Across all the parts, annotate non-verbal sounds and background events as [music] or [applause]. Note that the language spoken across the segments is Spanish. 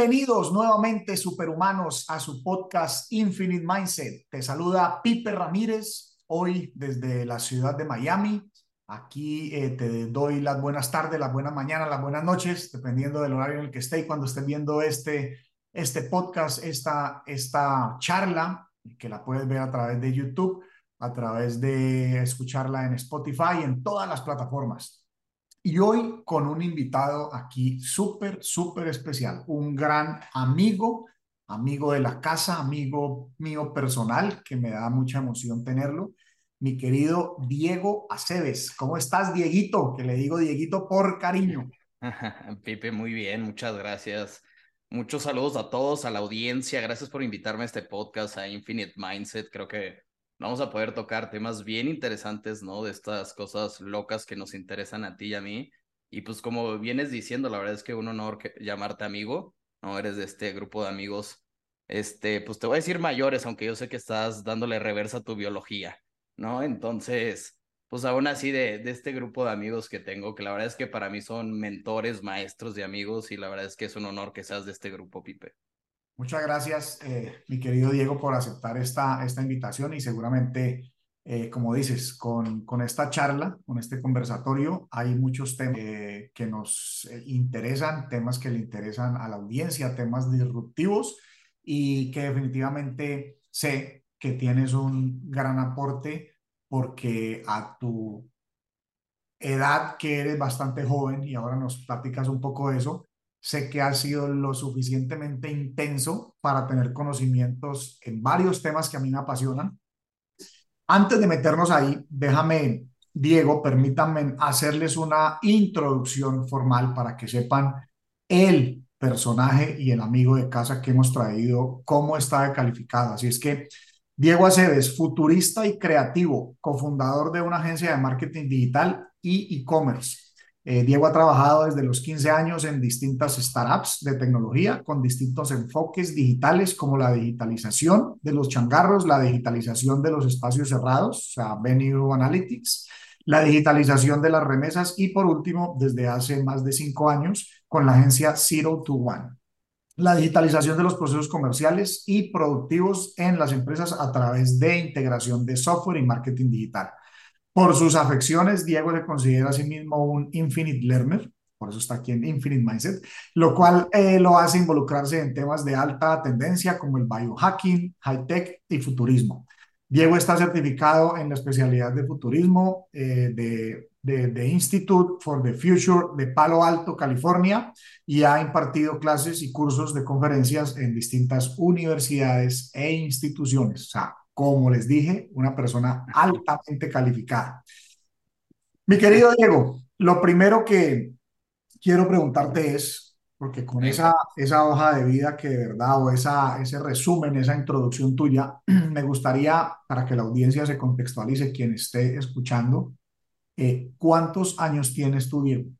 Bienvenidos nuevamente, superhumanos, a su podcast Infinite Mindset. Te saluda Pipe Ramírez, hoy desde la ciudad de Miami. Aquí eh, te doy las buenas tardes, las buenas mañanas, las buenas noches, dependiendo del horario en el que esté y cuando estés viendo este, este podcast, esta, esta charla, que la puedes ver a través de YouTube, a través de escucharla en Spotify, en todas las plataformas. Y hoy con un invitado aquí súper, súper especial, un gran amigo, amigo de la casa, amigo mío personal, que me da mucha emoción tenerlo, mi querido Diego Aceves. ¿Cómo estás, Dieguito? Que le digo Dieguito por cariño. [laughs] Pipe, muy bien, muchas gracias. Muchos saludos a todos, a la audiencia. Gracias por invitarme a este podcast, a Infinite Mindset. Creo que vamos a poder tocar temas bien interesantes, ¿no? De estas cosas locas que nos interesan a ti y a mí. Y pues como vienes diciendo, la verdad es que un honor llamarte amigo, ¿no? Eres de este grupo de amigos, este, pues te voy a decir mayores, aunque yo sé que estás dándole reversa a tu biología, ¿no? Entonces, pues aún así de, de este grupo de amigos que tengo, que la verdad es que para mí son mentores, maestros de amigos, y la verdad es que es un honor que seas de este grupo, Pipe. Muchas gracias, eh, mi querido Diego, por aceptar esta, esta invitación y seguramente, eh, como dices, con, con esta charla, con este conversatorio, hay muchos temas que nos eh, interesan, temas que le interesan a la audiencia, temas disruptivos y que definitivamente sé que tienes un gran aporte porque a tu edad, que eres bastante joven y ahora nos platicas un poco de eso, sé que ha sido lo suficientemente intenso para tener conocimientos en varios temas que a mí me apasionan. Antes de meternos ahí, déjame, Diego, permítanme hacerles una introducción formal para que sepan el personaje y el amigo de casa que hemos traído, cómo está calificado. Así es que Diego Aceves, futurista y creativo, cofundador de una agencia de marketing digital y e-commerce eh, Diego ha trabajado desde los 15 años en distintas startups de tecnología con distintos enfoques digitales como la digitalización de los changarros, la digitalización de los espacios cerrados, o sea, Venue Analytics, la digitalización de las remesas y por último, desde hace más de cinco años, con la agencia Zero to One, la digitalización de los procesos comerciales y productivos en las empresas a través de integración de software y marketing digital. Por sus afecciones, Diego se considera a sí mismo un infinite learner, por eso está aquí en Infinite Mindset, lo cual eh, lo hace involucrarse en temas de alta tendencia como el biohacking, high tech y futurismo. Diego está certificado en la especialidad de futurismo eh, de, de, Institute for the Future de Palo Alto, California, y ha impartido clases y cursos de conferencias en distintas universidades e instituciones. O sea, como les dije, una persona altamente calificada. Mi querido Diego, lo primero que quiero preguntarte es, porque con esa, esa hoja de vida que de verdad, o esa, ese resumen, esa introducción tuya, [clears throat] me gustaría, para que la audiencia se contextualice, quien esté escuchando, eh, ¿cuántos años tienes tú, Diego?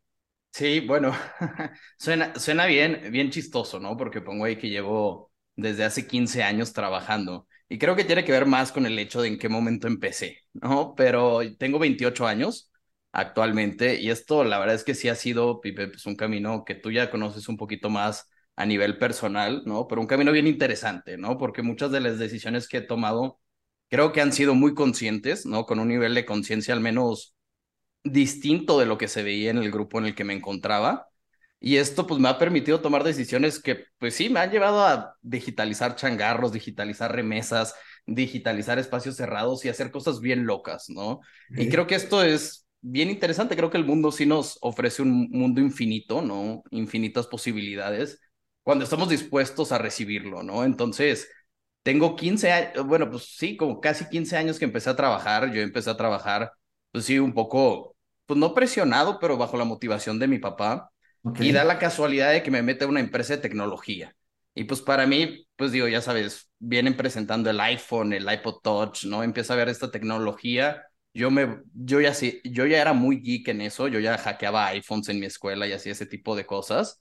Sí, bueno, [laughs] suena, suena bien, bien chistoso, ¿no? Porque pongo ahí que llevo desde hace 15 años trabajando. Y creo que tiene que ver más con el hecho de en qué momento empecé, ¿no? Pero tengo 28 años actualmente y esto la verdad es que sí ha sido, Pipe, pues un camino que tú ya conoces un poquito más a nivel personal, ¿no? Pero un camino bien interesante, ¿no? Porque muchas de las decisiones que he tomado creo que han sido muy conscientes, ¿no? Con un nivel de conciencia al menos distinto de lo que se veía en el grupo en el que me encontraba. Y esto pues me ha permitido tomar decisiones que pues sí, me han llevado a digitalizar changarros, digitalizar remesas, digitalizar espacios cerrados y hacer cosas bien locas, ¿no? Y creo que esto es bien interesante, creo que el mundo sí nos ofrece un mundo infinito, ¿no? Infinitas posibilidades cuando estamos dispuestos a recibirlo, ¿no? Entonces, tengo 15 años, bueno, pues sí, como casi 15 años que empecé a trabajar, yo empecé a trabajar, pues sí, un poco, pues no presionado, pero bajo la motivación de mi papá y da la casualidad de que me mete una empresa de tecnología. Y pues para mí, pues digo, ya sabes, vienen presentando el iPhone, el iPod Touch, ¿no? Empieza a ver esta tecnología. Yo me, yo ya sí, yo ya era muy geek en eso, yo ya hackeaba iPhones en mi escuela y hacía ese tipo de cosas,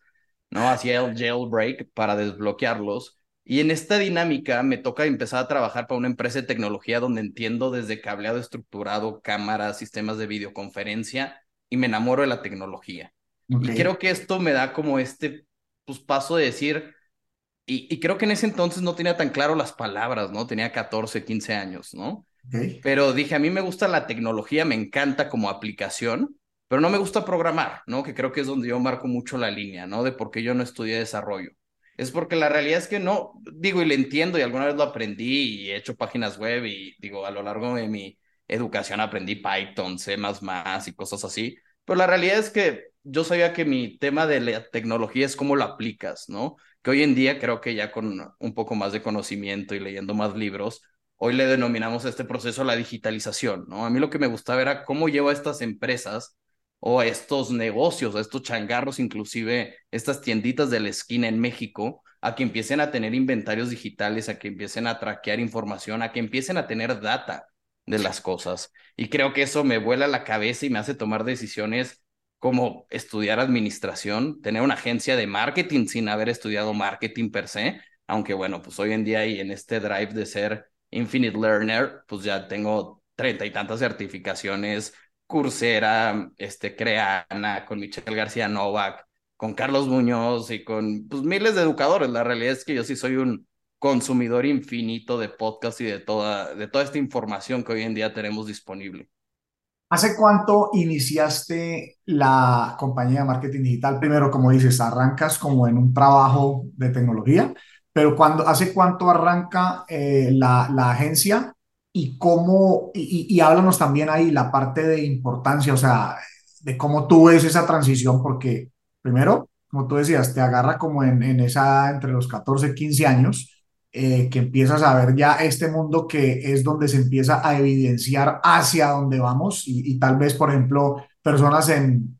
¿no? Hacía el jailbreak para desbloquearlos. Y en esta dinámica me toca empezar a trabajar para una empresa de tecnología donde entiendo desde cableado estructurado, cámaras, sistemas de videoconferencia y me enamoro de la tecnología. Y creo que esto me da como este pues paso de decir, y, creo que en ese entonces no tenía tan claro las palabras, ¿no? Tenía 14, 15 años, ¿no? Pero dije, a mí me gusta la tecnología, me encanta como aplicación, pero no me gusta programar, ¿no? Que creo que es donde yo marco mucho la línea, ¿no? De por qué yo no estudié desarrollo. Es porque la realidad es que no, digo, y le entiendo, y alguna vez lo aprendí y he hecho páginas web y digo, a lo largo de mi educación aprendí Python, C++ y cosas así, pero la realidad es que yo sabía que mi tema de la tecnología es cómo lo aplicas, ¿no? Que hoy en día creo que ya con un poco más de conocimiento y leyendo más libros, hoy le denominamos a este proceso la digitalización, ¿no? A mí lo que me gustaba era cómo llevo a estas empresas o a estos negocios, a estos changarros, inclusive estas tienditas de la esquina en México, a que empiecen a tener inventarios digitales, a que empiecen a traquear información, a que empiecen a tener data de las cosas. Y creo que eso me vuela la cabeza y me hace tomar decisiones como estudiar administración, tener una agencia de marketing sin haber estudiado marketing per se, aunque bueno, pues hoy en día y en este drive de ser Infinite Learner, pues ya tengo treinta y tantas certificaciones, Coursera, este, Creana, con Michelle García Novak, con Carlos Muñoz y con pues, miles de educadores. La realidad es que yo sí soy un consumidor infinito de podcast y de toda, de toda esta información que hoy en día tenemos disponible. ¿Hace cuánto iniciaste la compañía de marketing digital? Primero, como dices, arrancas como en un trabajo de tecnología, pero cuando, ¿hace cuánto arranca eh, la, la, agencia y cómo, y, y, háblanos también ahí la parte de importancia, o sea, de cómo tú ves esa transición, porque primero, como tú decías, te agarra como en, en esa, entre los 14, 15 años, eh, que empiezas a ver ya este mundo que es donde se empieza a evidenciar hacia dónde vamos y, tal vez, por ejemplo, personas en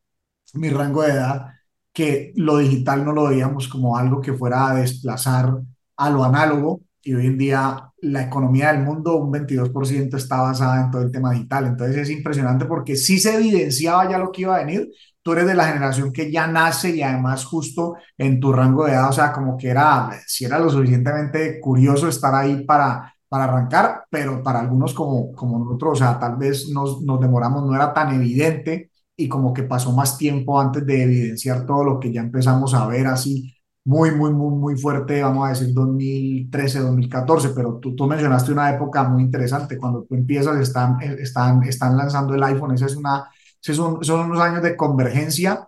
mi rango de edad que lo digital no lo veíamos como algo que fuera a desplazar a lo análogo y hoy en día la economía del mundo, un 22% está basada en todo el tema digital. Entonces es impresionante porque sí se evidenciaba ya lo que iba a venir, tú eres de la generación que ya nace y además justo en tu rango de edad, o sea, como que era, si era lo suficientemente curioso estar ahí para, para arrancar, pero para algunos como, como nosotros, o sea, tal vez nos, nos demoramos, no era tan evidente y como que pasó más tiempo antes de evidenciar todo lo que ya empezamos a ver así muy, muy, muy, muy fuerte, vamos a decir 2013, 2014, pero tú, tú mencionaste una época muy interesante, cuando tú empiezas, están, están, están lanzando el iPhone, esa es una son, unos años de convergencia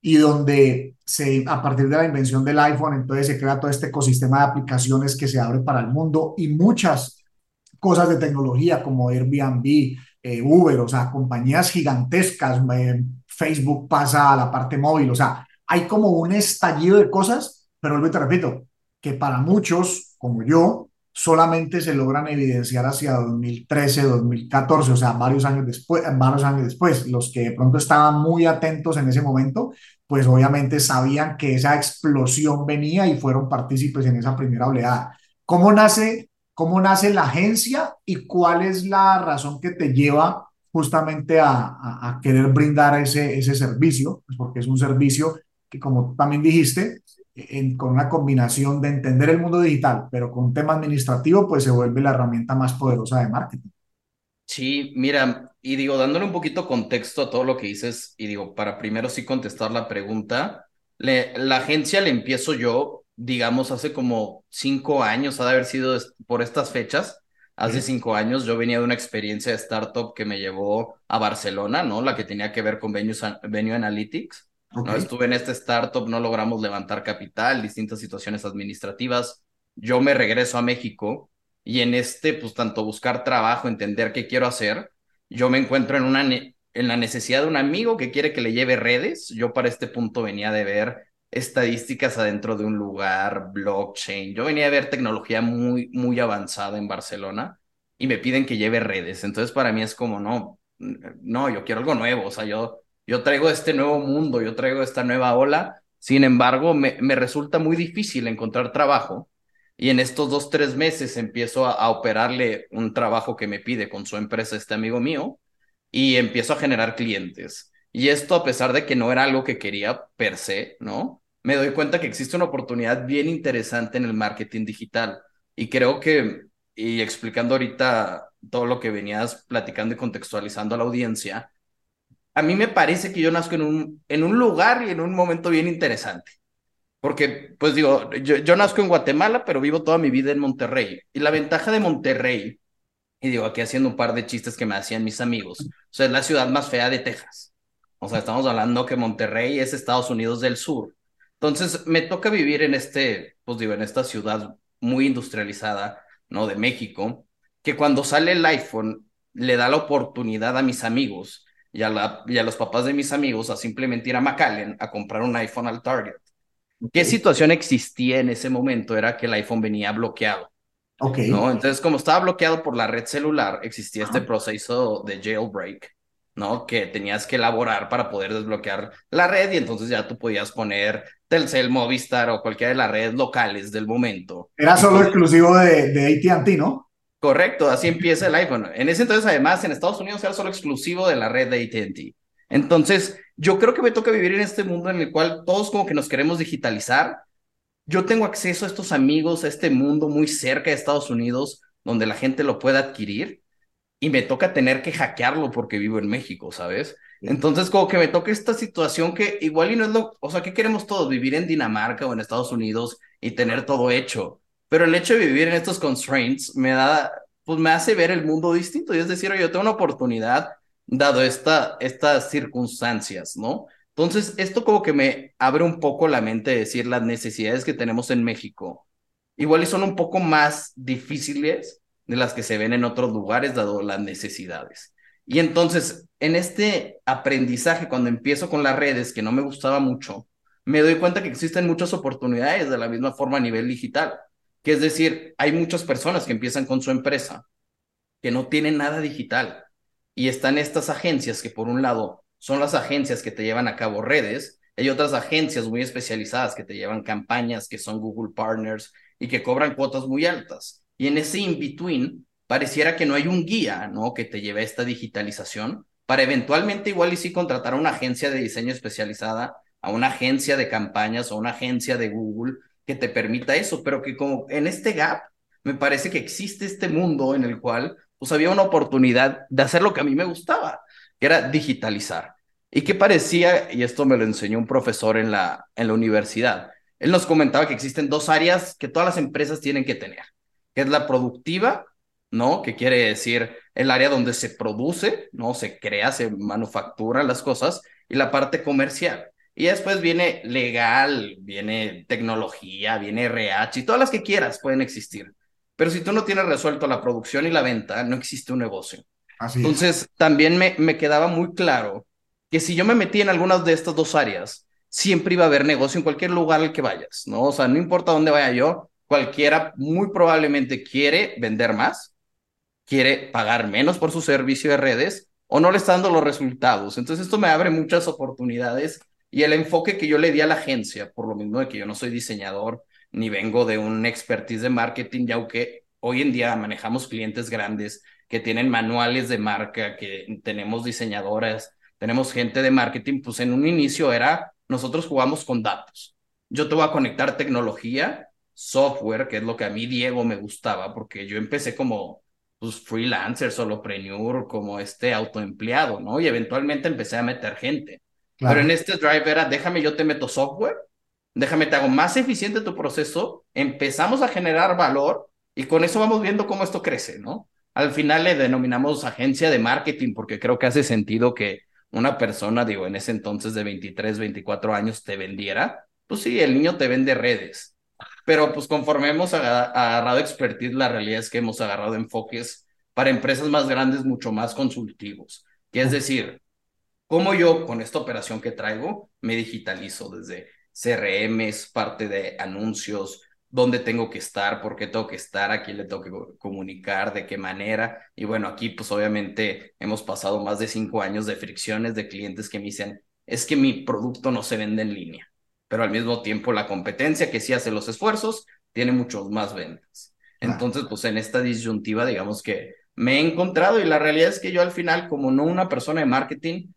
y donde se, a partir de la invención del iPhone, entonces se crea todo este ecosistema de aplicaciones que se abre para el mundo y muchas cosas de tecnología como Airbnb, eh, Uber, o sea, compañías gigantescas, eh, Facebook pasa a la parte móvil, o sea, hay como un estallido de cosas, pero lo te repito, que para muchos, como yo, solamente se logran evidenciar hacia 2013, 2014, o sea, varios años después, varios años después. Los que de pronto estaban muy atentos en ese momento, pues obviamente sabían que esa explosión venía y fueron partícipes en esa primera oleada. ¿Cómo nace, cómo nace la agencia y cuál es la razón que te lleva justamente a, a, querer brindar ese, ese servicio? Pues porque es un servicio que, como también dijiste, con una combinación de entender el mundo digital, pero con un tema administrativo, pues se vuelve la herramienta más poderosa de marketing. Sí, mira, y digo, dándole un poquito contexto a todo lo que dices, y digo, para primero sí contestar la pregunta, la agencia le empiezo yo, digamos, hace como cinco años, ha de haber sido por estas fechas, hace cinco años yo venía de una experiencia de startup que me llevó a Barcelona, ¿no? La que tenía que ver con Venue Analytics. ¿No? Estuve en este startup, no logramos levantar capital, distintas situaciones administrativas. Yo me regreso a México y en este, pues tanto buscar trabajo, entender qué quiero hacer, yo me encuentro en, una en la necesidad de un amigo que quiere que le lleve redes. Yo para este punto venía de ver estadísticas adentro de un lugar, blockchain. Yo venía a ver tecnología muy, muy avanzada en Barcelona y me piden que lleve redes. Entonces para mí es como, no, no, yo quiero algo nuevo. O sea, yo yo traigo este nuevo mundo, yo traigo esta nueva ola, sin embargo, me, me resulta muy difícil encontrar trabajo y en estos dos, tres meses empiezo a, operarle un trabajo que me pide con su empresa este amigo mío y empiezo a generar clientes. Y esto a pesar de que no era algo que quería per se, ¿no? Me doy cuenta que existe una oportunidad bien interesante en el marketing digital. Y creo que, y explicando ahorita todo lo que venías platicando y contextualizando a la audiencia, a mí me parece que yo nazco en un, en un lugar y en un momento bien interesante. Porque, pues digo, yo, yo nazco en Guatemala, pero vivo toda mi vida en Monterrey. Y la ventaja de Monterrey, y digo, aquí haciendo un par de chistes que me hacían mis amigos, o sea, es la ciudad más fea de Texas. O sea, estamos hablando que Monterrey es Estados Unidos del Sur. Entonces, me toca vivir en este, pues digo, en esta ciudad muy industrializada, ¿no? De México, que cuando sale el iPhone le da la oportunidad a mis amigos y a, la, y a los papás de mis amigos a simplemente ir a McAllen a comprar un iPhone al Target. ¿Qué situación existía en ese momento? Era que el iPhone venía bloqueado. Ok. ¿no? Entonces, como estaba bloqueado por la red celular, existía este proceso de jailbreak, ¿no? Que tenías que elaborar para poder desbloquear la red y entonces ya tú podías poner Telcel, Movistar o cualquiera de las redes locales del momento. Era solo exclusivo de, de ATT, ¿no? Correcto, así empieza el iPhone. En ese entonces, además, en Estados Unidos era solo exclusivo de la red de ATT. Entonces, yo creo que me toca vivir en este mundo en el cual todos como que nos queremos digitalizar. Yo tengo acceso a estos amigos, a este mundo muy cerca de Estados Unidos, donde la gente lo puede adquirir, y me toca tener que hackearlo porque vivo en México, ¿sabes? Entonces, como que me toca esta situación que igual y no es lo, o sea, ¿qué queremos todos? Vivir en Dinamarca o en Estados Unidos y tener todo hecho. Pero el hecho de vivir en estos constraints me da, pues me hace ver el mundo distinto. Y es decir, yo tengo una oportunidad dado esta, estas circunstancias, ¿no? Entonces, esto como que me abre un poco la mente de decir las necesidades que tenemos en México. Igual y son un poco más difíciles de las que se ven en otros lugares, dado las necesidades. Y entonces, en este aprendizaje, cuando empiezo con las redes, que no me gustaba mucho, me doy cuenta que existen muchas oportunidades de la misma forma a nivel digital. Que es decir, hay muchas personas que empiezan con su empresa que no tienen nada digital y están estas agencias que por un lado son las agencias que te llevan a cabo redes, hay otras agencias muy especializadas que te llevan campañas que son Google Partners y que cobran cuotas muy altas. Y en ese in-between pareciera que no hay un guía, ¿no? Que te lleve a esta digitalización para eventualmente igual y sí contratar a una agencia de diseño especializada, a una agencia de campañas o una agencia de Google que te permita eso, pero que como en este gap me parece que existe este mundo en el cual pues había una oportunidad de hacer lo que a mí me gustaba, que era digitalizar. ¿Y qué parecía? Y esto me lo enseñó un profesor en la, en la universidad. Él nos comentaba que existen dos áreas que todas las empresas tienen que tener, que es la productiva, ¿no? Que quiere decir el área donde se produce, ¿no? Se crea, se manufactura las cosas, y la parte comercial. Y después viene legal, viene tecnología, viene RH y todas las que quieras pueden existir. Pero si tú no tienes resuelto la producción y la venta, no existe un negocio. Entonces, también me, me quedaba muy claro que si yo me metí en algunas de estas dos áreas, siempre iba a haber negocio en cualquier lugar al que vayas, ¿no? O sea, no importa dónde vaya yo, cualquiera muy probablemente quiere vender más, quiere pagar menos por su servicio de redes o no le está dando los resultados. Entonces, esto me abre muchas oportunidades y el enfoque que yo le di a la agencia, por lo mismo de que yo no soy diseñador, ni vengo de un expertise de marketing, ya aunque hoy en día manejamos clientes grandes que tienen manuales de marca, que tenemos diseñadoras, tenemos gente de marketing, pues en un inicio era, nosotros jugamos con datos. Yo te voy a conectar tecnología, software, que es lo que a mí, Diego, me gustaba, porque yo empecé como pues, freelancer, solopreneur, como este autoempleado, ¿no? Y eventualmente empecé a meter gente. Pero en este drive era, déjame, yo te meto software déjame, te hago más eficiente tu proceso, empezamos a generar valor y con eso vamos viendo cómo esto crece, ¿no? Al final le denominamos agencia de marketing porque creo que hace sentido que una persona, digo, en ese entonces de 23, 24 años te vendiera. Pues sí, el niño te vende redes. Pero pues conforme hemos agarrado expertise, la realidad es que hemos agarrado enfoques para empresas más grandes, mucho más consultivos. Que es decir, cómo yo con esta operación que traigo me digitalizo desde CRM, es parte de anuncios, dónde tengo que estar, por qué tengo que estar, a quién le tengo que comunicar, de qué manera. Y bueno, aquí pues obviamente hemos pasado más de cinco años de fricciones de clientes que me dicen, es que mi producto no se vende en línea, pero al mismo tiempo la competencia que sí hace los esfuerzos tiene muchos más ventas. Entonces, pues en esta disyuntiva, digamos que me he encontrado y la realidad es que yo al final, como no una persona de marketing,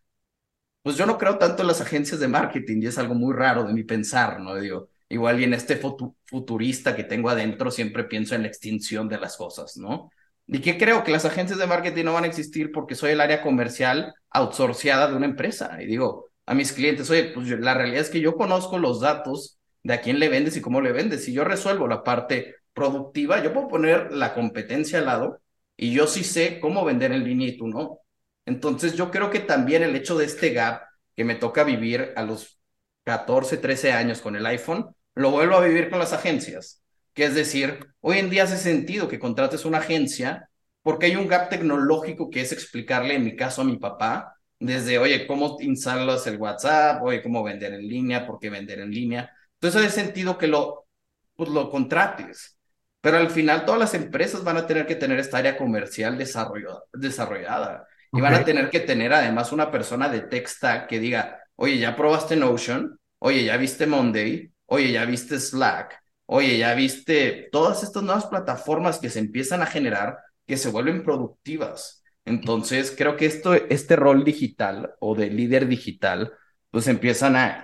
pues yo no creo tanto en las agencias de marketing y es algo muy raro de mi pensar, ¿no? Digo, igual y en este futurista que tengo adentro siempre pienso en la extinción de las cosas, ¿no? Y que creo que las agencias de marketing no van a existir porque soy el área comercial outsourciada de una empresa. Y digo a mis clientes, oye, pues la realidad es que yo conozco los datos de a quién le vendes y cómo le vendes. Si yo resuelvo la parte productiva, yo puedo poner la competencia al lado y yo sí sé cómo vender en línea tú no. Entonces yo creo que también el hecho de este gap que me toca vivir a los 14, 13 años con el iPhone, lo vuelvo a vivir con las agencias. Que es decir, hoy en día hace sentido que contrates una agencia porque hay un gap tecnológico que es explicarle, en mi caso, a mi papá, desde, oye, cómo instalas el WhatsApp, oye, cómo vender en línea, por qué vender en línea. Entonces, hace sentido que lo, pues, lo contrates. Pero al final todas las empresas van a tener que tener esta área comercial desarrollada. Y van a tener que tener además una persona de tech stack que diga, oye, ya probaste Notion, oye, ya viste Monday, oye, ya viste Slack, oye, ya viste todas estas nuevas plataformas que se empiezan a generar que se vuelven productivas. Entonces, creo que esto, este rol digital o de líder digital, pues empiezan a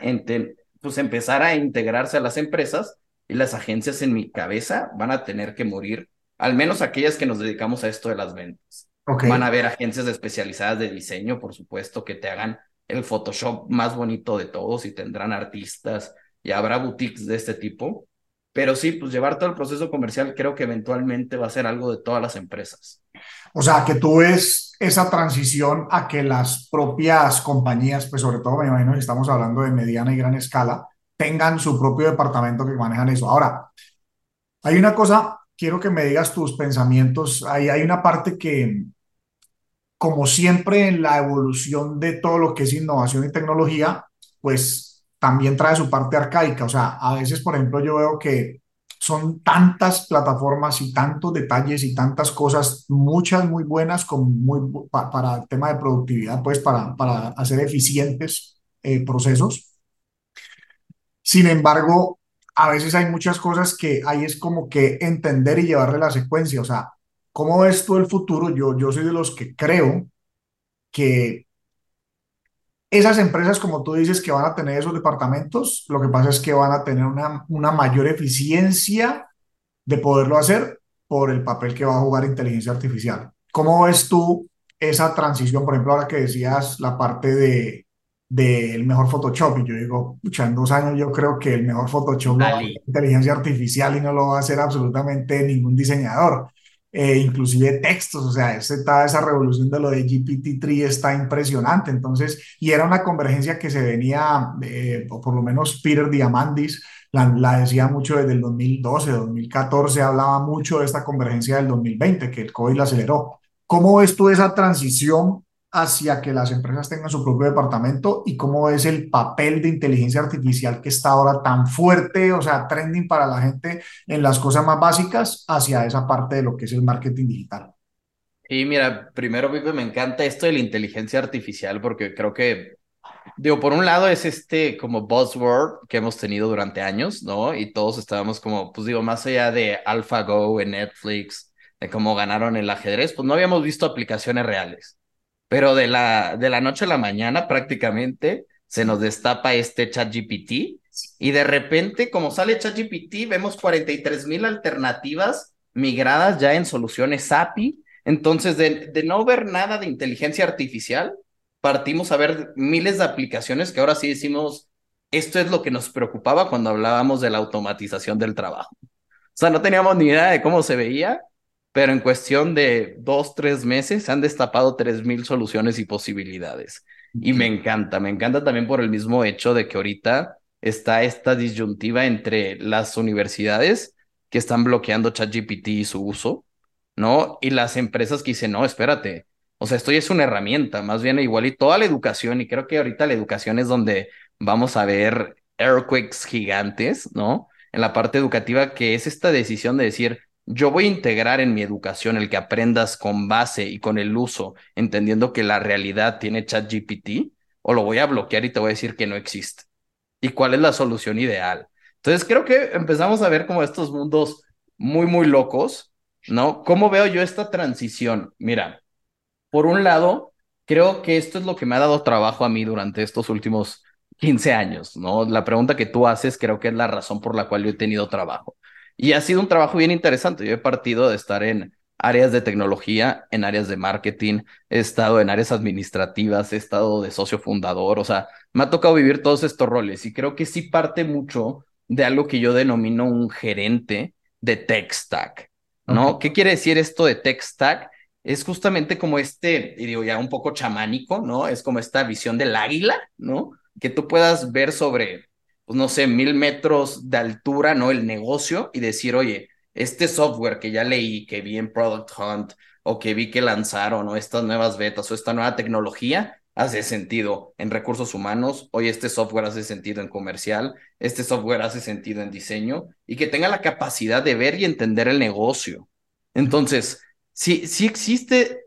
pues empezar a integrarse a las empresas y las agencias en mi cabeza van a tener que morir, al menos aquellas que nos dedicamos a esto de las ventas. Van a haber agencias especializadas de diseño, por supuesto, que te hagan el Photoshop más bonito de todos y tendrán artistas y habrá boutiques de este tipo. Pero sí, pues llevar todo el proceso comercial creo que eventualmente va a ser algo de todas las empresas. O sea, que tú ves esa transición a que las propias compañías, pues sobre todo me imagino que estamos hablando de mediana y gran escala, tengan su propio departamento que manejan eso. Ahora, hay una cosa, quiero que me digas tus pensamientos. Hay, hay una parte que, como siempre en la evolución de todo lo que es innovación y tecnología, pues también trae su parte arcaica. O sea, a veces, por ejemplo, yo veo que son tantas plataformas y tantos detalles y tantas cosas, muchas muy buenas con muy, para el tema de productividad, pues para, para hacer eficientes eh, procesos. Sin embargo, a veces hay muchas cosas que ahí es como que entender y llevarle la secuencia. O sea, ¿Cómo ves tú el futuro? Yo, yo soy de los que creo que esas empresas, como tú dices, que van a tener esos departamentos, lo que pasa es que van a tener una, una mayor eficiencia de poderlo hacer por el papel que va a jugar inteligencia artificial. ¿Cómo ves tú esa transición? Por ejemplo, ahora que decías la parte de del mejor Photoshop y yo digo, pucha, en dos años yo creo que el mejor Photoshop lo va a inteligencia artificial y no lo va a hacer absolutamente ningún diseñador eh, inclusive textos, o sea, esta, esa revolución de lo de GPT-3 está impresionante, entonces, y era una convergencia que se venía, eh, o por lo menos Peter Diamandis la, la, decía mucho desde el 2012, 2014, hablaba mucho de esta convergencia del 2020, que el COVID la aceleró. ¿Cómo ves tú esa transición hacia que las empresas tengan su propio departamento y cómo es el papel de inteligencia artificial que está ahora tan fuerte, o sea, trending para la gente en las cosas más básicas hacia esa parte de lo que es el marketing digital. Y mira, primero, Vive, me encanta esto de la inteligencia artificial porque creo que, digo, por un lado es este como buzzword que hemos tenido durante años, ¿no? Y todos estábamos como, pues digo, más allá de AlphaGo en Netflix, de cómo ganaron el ajedrez, pues no habíamos visto aplicaciones reales. Pero de la, de la noche a la mañana prácticamente se nos destapa este ChatGPT y de repente, como sale ChatGPT, vemos 43 mil alternativas migradas ya en soluciones API. Entonces, de, de no ver nada de inteligencia artificial, partimos a ver miles de aplicaciones que ahora sí decimos, esto es lo que nos preocupaba cuando hablábamos de la automatización del trabajo. O sea, no teníamos ni idea de cómo se veía pero en cuestión de dos, tres meses se han destapado tres mil soluciones y posibilidades. Y me encanta, me encanta también por el mismo hecho de que ahorita está esta disyuntiva entre las universidades que están bloqueando ChatGPT y su uso, ¿no? Y las empresas que dicen, no, espérate, o sea, esto ya es una herramienta, más bien igual y toda la educación, y creo que ahorita la educación es donde vamos a ver earthquakes gigantes, ¿no? En la parte educativa, que es esta decisión de decir, yo voy a integrar en mi educación el que aprendas con base y con el uso, entendiendo que la realidad tiene ChatGPT, o lo voy a bloquear y te voy a decir que no existe. ¿Y cuál es la solución ideal? Entonces creo que empezamos a ver como estos mundos muy, muy locos, ¿no? ¿Cómo veo yo esta transición? Mira, por un lado, creo que esto es lo que me ha dado trabajo a mí durante estos últimos 15 años, ¿no? La pregunta que tú haces creo que es la razón por la cual yo he tenido trabajo. Y ha sido un trabajo bien interesante. Yo he partido de estar en áreas de tecnología, en áreas de marketing, he estado en áreas administrativas, he estado de socio fundador, o sea, me ha tocado vivir todos estos roles y creo que sí parte mucho de algo que yo denomino un gerente de tech stack, ¿no? ¿Qué quiere decir esto de tech stack? Es justamente como este, y digo ya un poco chamánico, ¿no? Es como esta visión del águila, ¿no? Que tú puedas ver sobre, pues no sé, mil metros de altura, ¿no? El negocio y decir, oye, este software que ya leí, que vi en Product Hunt o que vi que lanzaron o estas nuevas betas o esta nueva tecnología, hace sentido en recursos humanos, hoy este software hace sentido en comercial, este software hace sentido en diseño y que tenga la capacidad de ver y entender el negocio. Entonces, sí, sí existe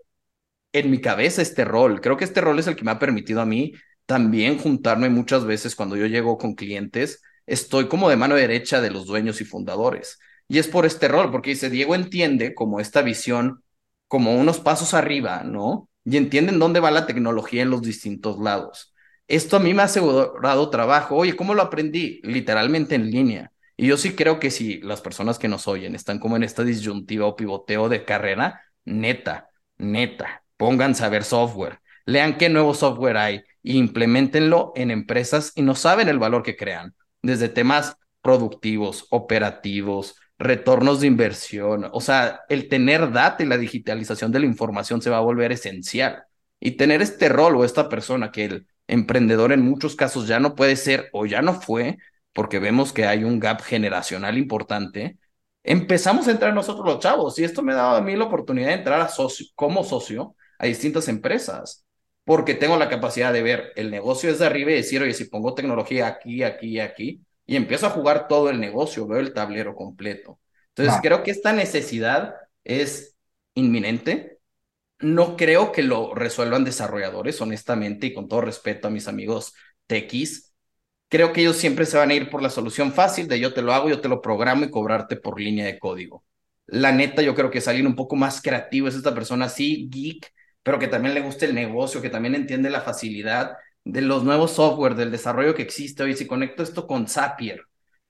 en mi cabeza este rol. Creo que este rol es el que me ha permitido a mí también juntarme muchas veces cuando yo llego con clientes, estoy como de mano derecha de los dueños y fundadores. Y es por este rol, porque dice, Diego entiende como esta visión como unos pasos arriba, ¿no? Y entienden dónde va la tecnología en los distintos lados. Esto a mí me ha asegurado trabajo. Oye, ¿cómo lo aprendí? Literalmente en línea. Y yo sí creo que si las personas que nos oyen están como en esta disyuntiva o pivoteo de carrera, neta, neta, pónganse a ver software, lean qué nuevo software hay e implementenlo en empresas y no saben el valor que crean, desde temas productivos, operativos, retornos de inversión. O sea, el tener data y la digitalización de la información se va a volver esencial. Y tener este rol o esta persona que el emprendedor en muchos casos ya no puede ser o ya no fue, porque vemos que hay un gap generacional importante, empezamos a entrar nosotros los chavos. Y esto me ha dado a mí la oportunidad de entrar a como socio a distintas empresas, porque tengo la capacidad de ver el negocio desde arriba y decir, oye, si pongo tecnología aquí, aquí y aquí, y empiezo a jugar todo el negocio, veo el tablero completo. Entonces, creo que esta necesidad es inminente. No creo que lo resuelvan desarrolladores, honestamente, y con todo respeto a mis amigos techies. Creo que ellos siempre se van a ir por la solución fácil de yo te lo hago, yo te lo programo y cobrarte por línea de código. La neta, yo creo que es alguien un poco más creativo, es esta persona así, geek, pero que también le gusta el negocio, que también entiende la facilidad de los nuevos software, del desarrollo que existe hoy, si conecto esto con Zapier,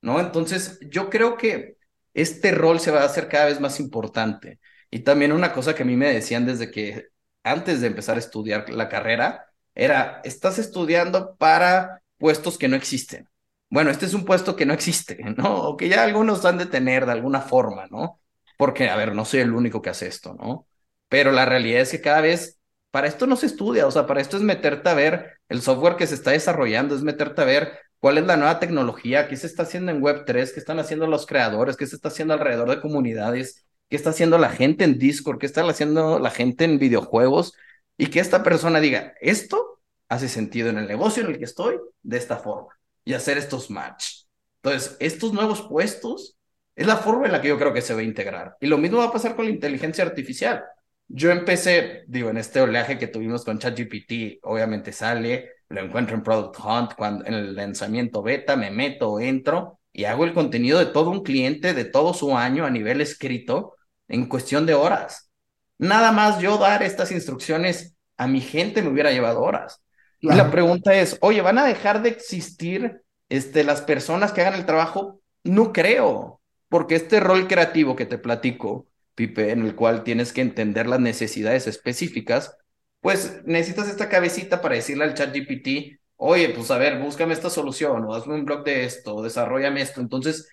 ¿no? Entonces, yo creo que este rol se va a hacer cada vez más importante. Y también una cosa que a mí me decían desde que antes de empezar a estudiar la carrera era, estás estudiando para puestos que no existen. Bueno, este es un puesto que no existe, [laughs] ¿no? O que ya algunos han de tener de alguna forma, ¿no? Porque, a ver, no soy el único que hace esto, ¿no? Pero la realidad es que cada vez para esto no se estudia, o sea, para esto es meterte a ver el software que se está desarrollando, es meterte a ver cuál es la nueva tecnología, qué se está haciendo en Web3, qué están haciendo los creadores, qué se está haciendo alrededor de comunidades, qué está haciendo la gente en Discord, qué está haciendo la gente en videojuegos, y que esta persona diga, esto hace sentido en el negocio en el que estoy de esta forma, y hacer estos match. Entonces, estos nuevos puestos es la forma en la que yo creo que se va a integrar. Y lo mismo va a pasar con la inteligencia artificial. Yo empecé, digo, en este oleaje que tuvimos con ChatGPT, obviamente sale, lo encuentro en Product Hunt, cuando en el lanzamiento beta me meto, entro y hago el contenido de todo un cliente de todo su año a nivel escrito en cuestión de horas. Nada más yo dar estas instrucciones a mi gente me hubiera llevado horas. Y la pregunta es, oye, ¿van a dejar de existir este, las personas que hagan el trabajo? No creo, porque este rol creativo que te platico, Pipe, en el cual tienes que entender las necesidades específicas, pues necesitas esta cabecita para decirle al chat GPT, oye, pues a ver, búscame esta solución, o hazme un blog de esto, o desarrollame esto. Entonces,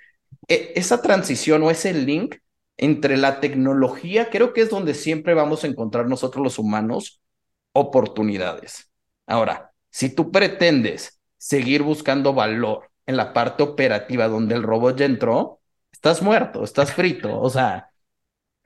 e, esa transición o ese link entre la tecnología, creo que es donde siempre vamos a encontrar nosotros los humanos oportunidades. Ahora, si tú pretendes seguir buscando valor en la parte operativa donde el robot ya entró, estás muerto, estás frito, o sea,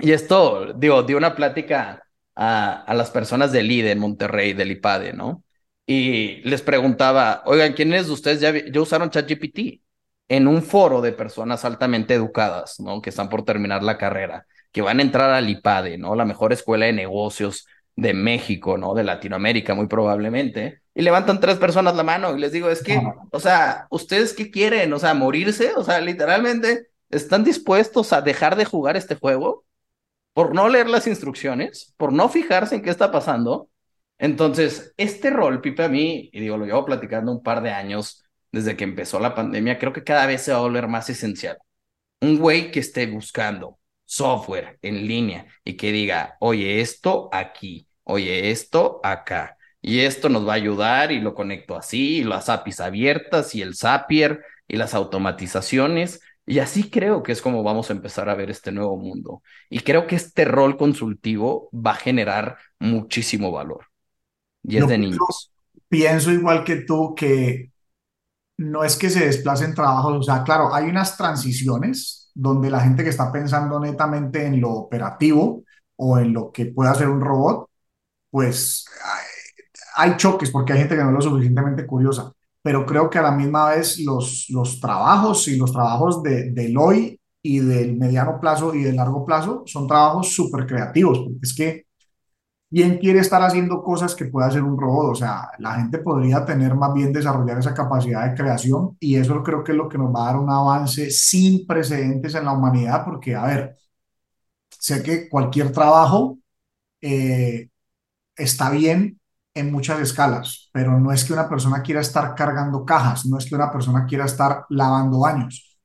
y esto, digo, di una plática a, a las personas del IDE en Monterrey, del IPADE, ¿no? Y les preguntaba, oigan, ¿quiénes de ustedes ya, ya usaron ChatGPT? En un foro de personas altamente educadas, ¿no? Que están por terminar la carrera, que van a entrar al IPADE, ¿no? La mejor escuela de negocios de México, ¿no? De Latinoamérica, muy probablemente. Y levantan tres personas la mano y les digo, es que, o sea, ¿ustedes qué quieren? O sea, morirse, o sea, literalmente, ¿están dispuestos a dejar de jugar este juego? Por no leer las instrucciones, por no fijarse en qué está pasando. Entonces, este rol, Pipe, a mí, y digo, lo llevo platicando un par de años desde que empezó la pandemia, creo que cada vez se va a volver más esencial. Un güey que esté buscando software en línea y que diga, oye, esto aquí, oye, esto acá, y esto nos va a ayudar y lo conecto así, y las APIs abiertas y el Zapier y las automatizaciones. Y así creo que es como vamos a empezar a ver este nuevo mundo. Y creo que este rol consultivo va a generar muchísimo valor. Y es de niños. Pienso igual que tú que no es que se desplacen trabajos, o sea, claro, hay unas transiciones donde la gente que está pensando netamente en lo operativo o en lo que puede hacer un robot, pues hay, choques porque hay gente que no es lo suficientemente curiosa, pero creo que a la misma vez los, los trabajos y los trabajos de, del hoy y del mediano plazo y del largo plazo son trabajos súper creativos, porque es que ¿Quién quiere estar haciendo cosas que pueda hacer un robot? O sea, la gente podría tener más bien desarrollar esa capacidad de creación y eso creo que es lo que nos va a dar un avance sin precedentes en la humanidad, porque, a ver, sé que cualquier trabajo eh, está bien en muchas escalas, pero no es que una persona quiera estar cargando cajas, no es que una persona quiera estar lavando baños.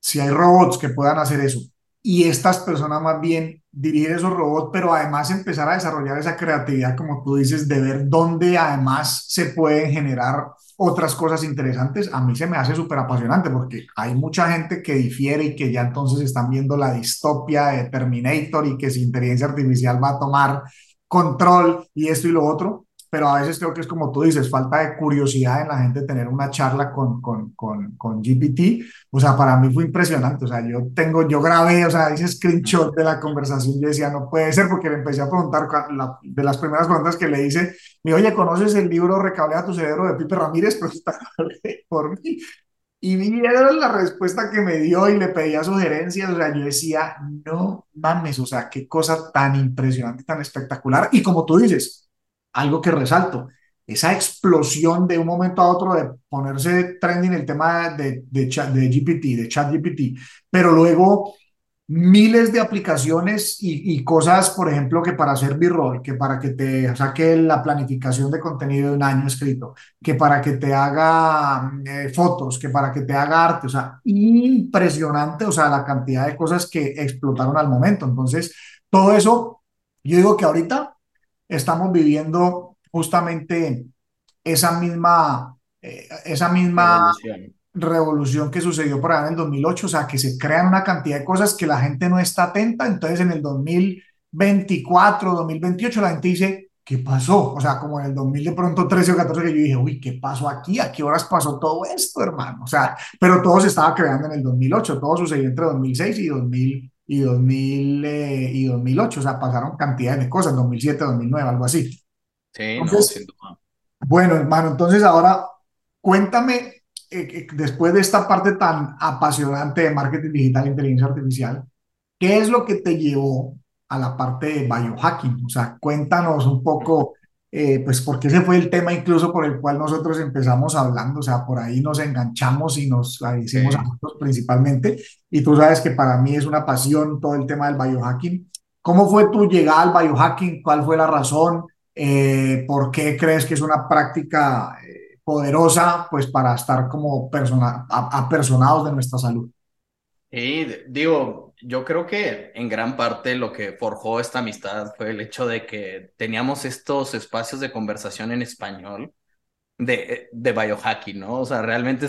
Si hay robots que puedan hacer eso y estas personas más bien dirigir esos robots, pero además empezar a desarrollar esa creatividad, como tú dices, de ver dónde además se pueden generar otras cosas interesantes, a mí se me hace súper apasionante porque hay mucha gente que difiere y que ya entonces están viendo la distopia de Terminator y que si inteligencia artificial va a tomar control y esto y lo otro pero a veces creo que es como tú dices, falta de curiosidad en la gente tener una charla con, con, con, con GPT. O sea, para mí fue impresionante. O sea, yo tengo, yo grabé, o sea, ese screenshot de la conversación. Yo decía, no puede ser, porque le empecé a preguntar, de las primeras preguntas que le hice, me oye, ¿conoces el libro Recablea tu cerebro de Pipe Ramírez? [laughs] Pero está [laughs] por mí. Y vieron la respuesta que me dio y le pedía sugerencias. O sea, yo decía, no mames, o sea, qué cosa tan impresionante, tan espectacular. Y como tú dices, algo que resalto, esa explosión de un momento a otro de ponerse trending el tema de, de, de GPT, de chat GPT, pero luego miles de aplicaciones y, cosas, por ejemplo, que para hacer b-roll, que para que te saque la planificación de contenido de un año escrito, que para que te haga eh, fotos, que para que te haga arte, o sea, impresionante, o sea, la cantidad de cosas que explotaron al momento. Entonces, todo eso, yo digo que ahorita estamos viviendo justamente esa misma, eh, esa misma revolución. que sucedió por allá en el 2008, o sea, que se crean una cantidad de cosas que la gente no está atenta, entonces en el 2024, 2028 la gente dice, ¿qué pasó? O sea, como en el 2000 de pronto 13 o 14 que yo dije, uy, ¿qué pasó aquí? ¿A qué horas pasó todo esto, hermano? O sea, pero todo se estaba creando en el 2008, todo sucedió entre 2006 y 2000 y, 2000, eh, y 2008, o sea, pasaron cantidades de cosas, 2007, 2009, algo así. Sí, no, sin duda. Bueno, hermano, entonces ahora cuéntame, eh, después de esta parte tan apasionante de marketing digital e inteligencia artificial, ¿qué es lo que te llevó a la parte de biohacking? O sea, cuéntanos un poco eh, pues porque ese fue el tema incluso por el cual nosotros empezamos hablando, o sea, por ahí nos enganchamos y nos hicimos a nosotros principalmente, y tú sabes que para mí es una pasión todo el tema del biohacking. ¿Cómo fue tu llegada al biohacking? ¿Cuál fue la razón? Eh, ¿Por qué crees que es una práctica eh, poderosa pues para estar como persona, apersonados de nuestra salud? Y digo, yo creo que en gran parte lo que forjó esta amistad fue el hecho de que teníamos estos espacios de conversación en español de, de biohacking, ¿no? O sea, realmente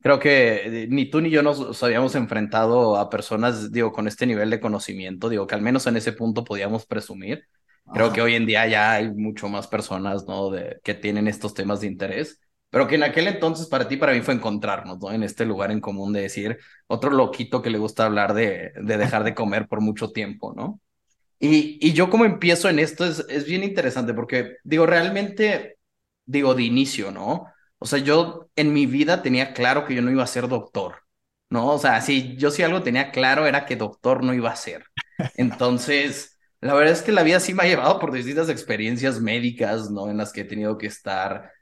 creo que ni tú ni yo nos habíamos enfrentado a personas, digo, con este nivel de conocimiento, digo, que al menos en ese punto podíamos presumir. Creo que hoy en día ya hay mucho más personas, ¿no? De, que tienen estos temas de interés pero que en aquel entonces para ti, para mí fue encontrarnos, ¿no? En este lugar en común de decir, otro loquito que le gusta hablar de, de dejar de comer por mucho tiempo, ¿no? Y, y yo como empiezo en esto es, es bien interesante porque, digo, realmente, digo, de inicio, ¿no? O sea, yo en mi vida tenía claro que yo no iba a ser doctor, ¿no? O sea, sí, yo sí algo tenía claro era que doctor no iba a ser. Entonces, la verdad es que la vida sí me ha llevado por distintas experiencias médicas, ¿no? En las que he tenido que estar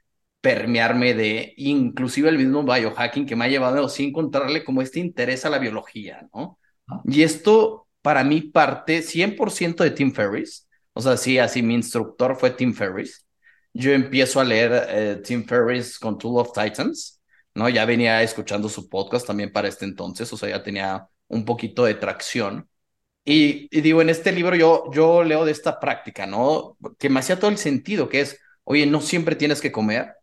permearme de inclusive el mismo biohacking que me ha llevado sin encontrarle como este interés a la biología, ¿no? Y esto para mí parte 100% de Tim Ferriss, o sea, sí, así mi instructor fue Tim Ferriss. Yo empiezo a leer eh, Tim Ferriss con Tool of Titans, ¿no? Ya venía escuchando su podcast también para este entonces, o sea, ya tenía un poquito de tracción. Y, y digo, en este libro yo, yo leo de esta práctica, ¿no? Que me hacía todo el sentido, que es, oye, no siempre tienes que comer,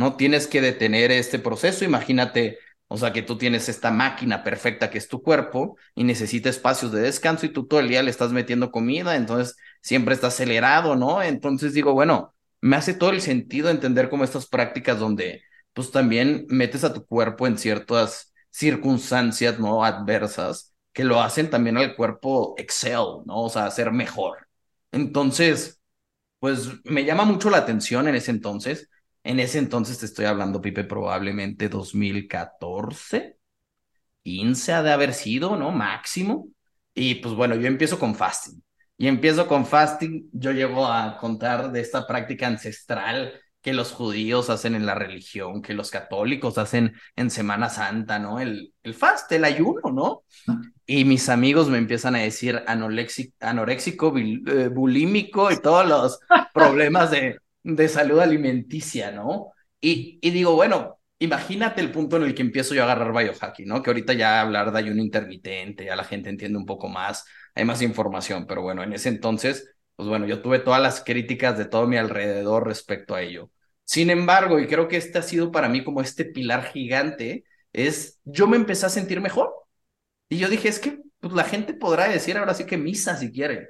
¿no? Tienes que detener este proceso. Imagínate O sea, que tú tienes esta máquina perfecta que es tu cuerpo y necesita espacios de descanso y tú todo el día le estás metiendo comida, entonces siempre está acelerado, ¿no? Entonces digo, bueno, me hace todo el sentido entender como estas prácticas donde pues también metes a tu cuerpo en ciertas circunstancias, ¿no? Adversas, que lo hacen también al cuerpo excel, ¿no? O sea, ser mejor. Entonces, pues me llama mucho la atención en ese entonces. En ese entonces te estoy hablando, Pipe, probablemente 2014, 15 ha de haber sido, ¿no? Máximo. Y pues bueno, yo empiezo con fasting. Y empiezo con fasting, yo llego a contar de esta práctica ancestral que los judíos hacen en la religión, que los católicos hacen en Semana Santa, ¿no? El, el fast, el ayuno, ¿no? Y mis amigos me empiezan a decir anoréxico, eh, bulímico y todos los [laughs] problemas de, de salud alimenticia, ¿no? Y, y digo, bueno, imagínate el punto en el que empiezo yo a agarrar biohacking, ¿no? Que ahorita ya hablar de ayuno intermitente, ya la gente entiende un poco más, hay más información, pero bueno, en ese entonces pues bueno, yo tuve todas las críticas de todo mi alrededor respecto a ello. Sin embargo, y creo que este ha sido para mí como este pilar gigante, es yo me empecé a sentir mejor. Y yo dije, es que pues, la gente podrá decir ahora sí que misa si quiere.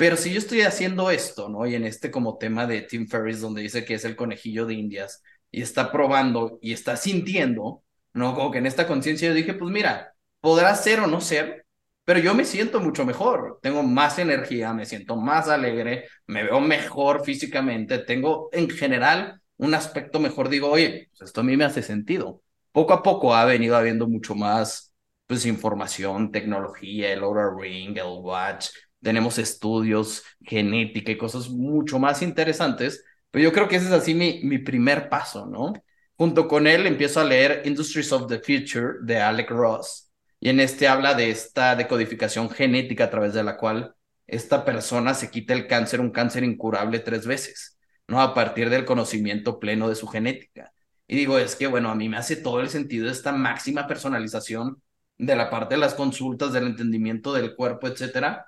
Pero si yo estoy haciendo esto, ¿no? Y en este como tema de Tim Ferriss, donde dice que es el conejillo de Indias, y está probando y está sintiendo, ¿no? Como que en esta conciencia yo dije, pues mira, podrá ser o no ser, pero yo me siento mucho mejor, tengo más energía, me siento más alegre, me veo mejor físicamente, tengo en general un aspecto mejor, digo, oye, pues esto a mí me hace sentido. Poco a poco ha venido habiendo mucho más pues información, tecnología, el Oura Ring, el Watch, tenemos estudios, genética y cosas mucho más interesantes, pero yo creo que ese es así mi, mi primer paso, ¿no? Junto con él empiezo a leer Industries of the Future de Alec Ross y en este habla de esta decodificación genética a través de la cual esta persona se quita el cáncer, un cáncer incurable tres veces, ¿no? A partir del conocimiento pleno de su genética. Y digo, es que, bueno, a mí me hace todo el sentido esta máxima personalización de la parte de las consultas, del entendimiento del cuerpo, etcétera.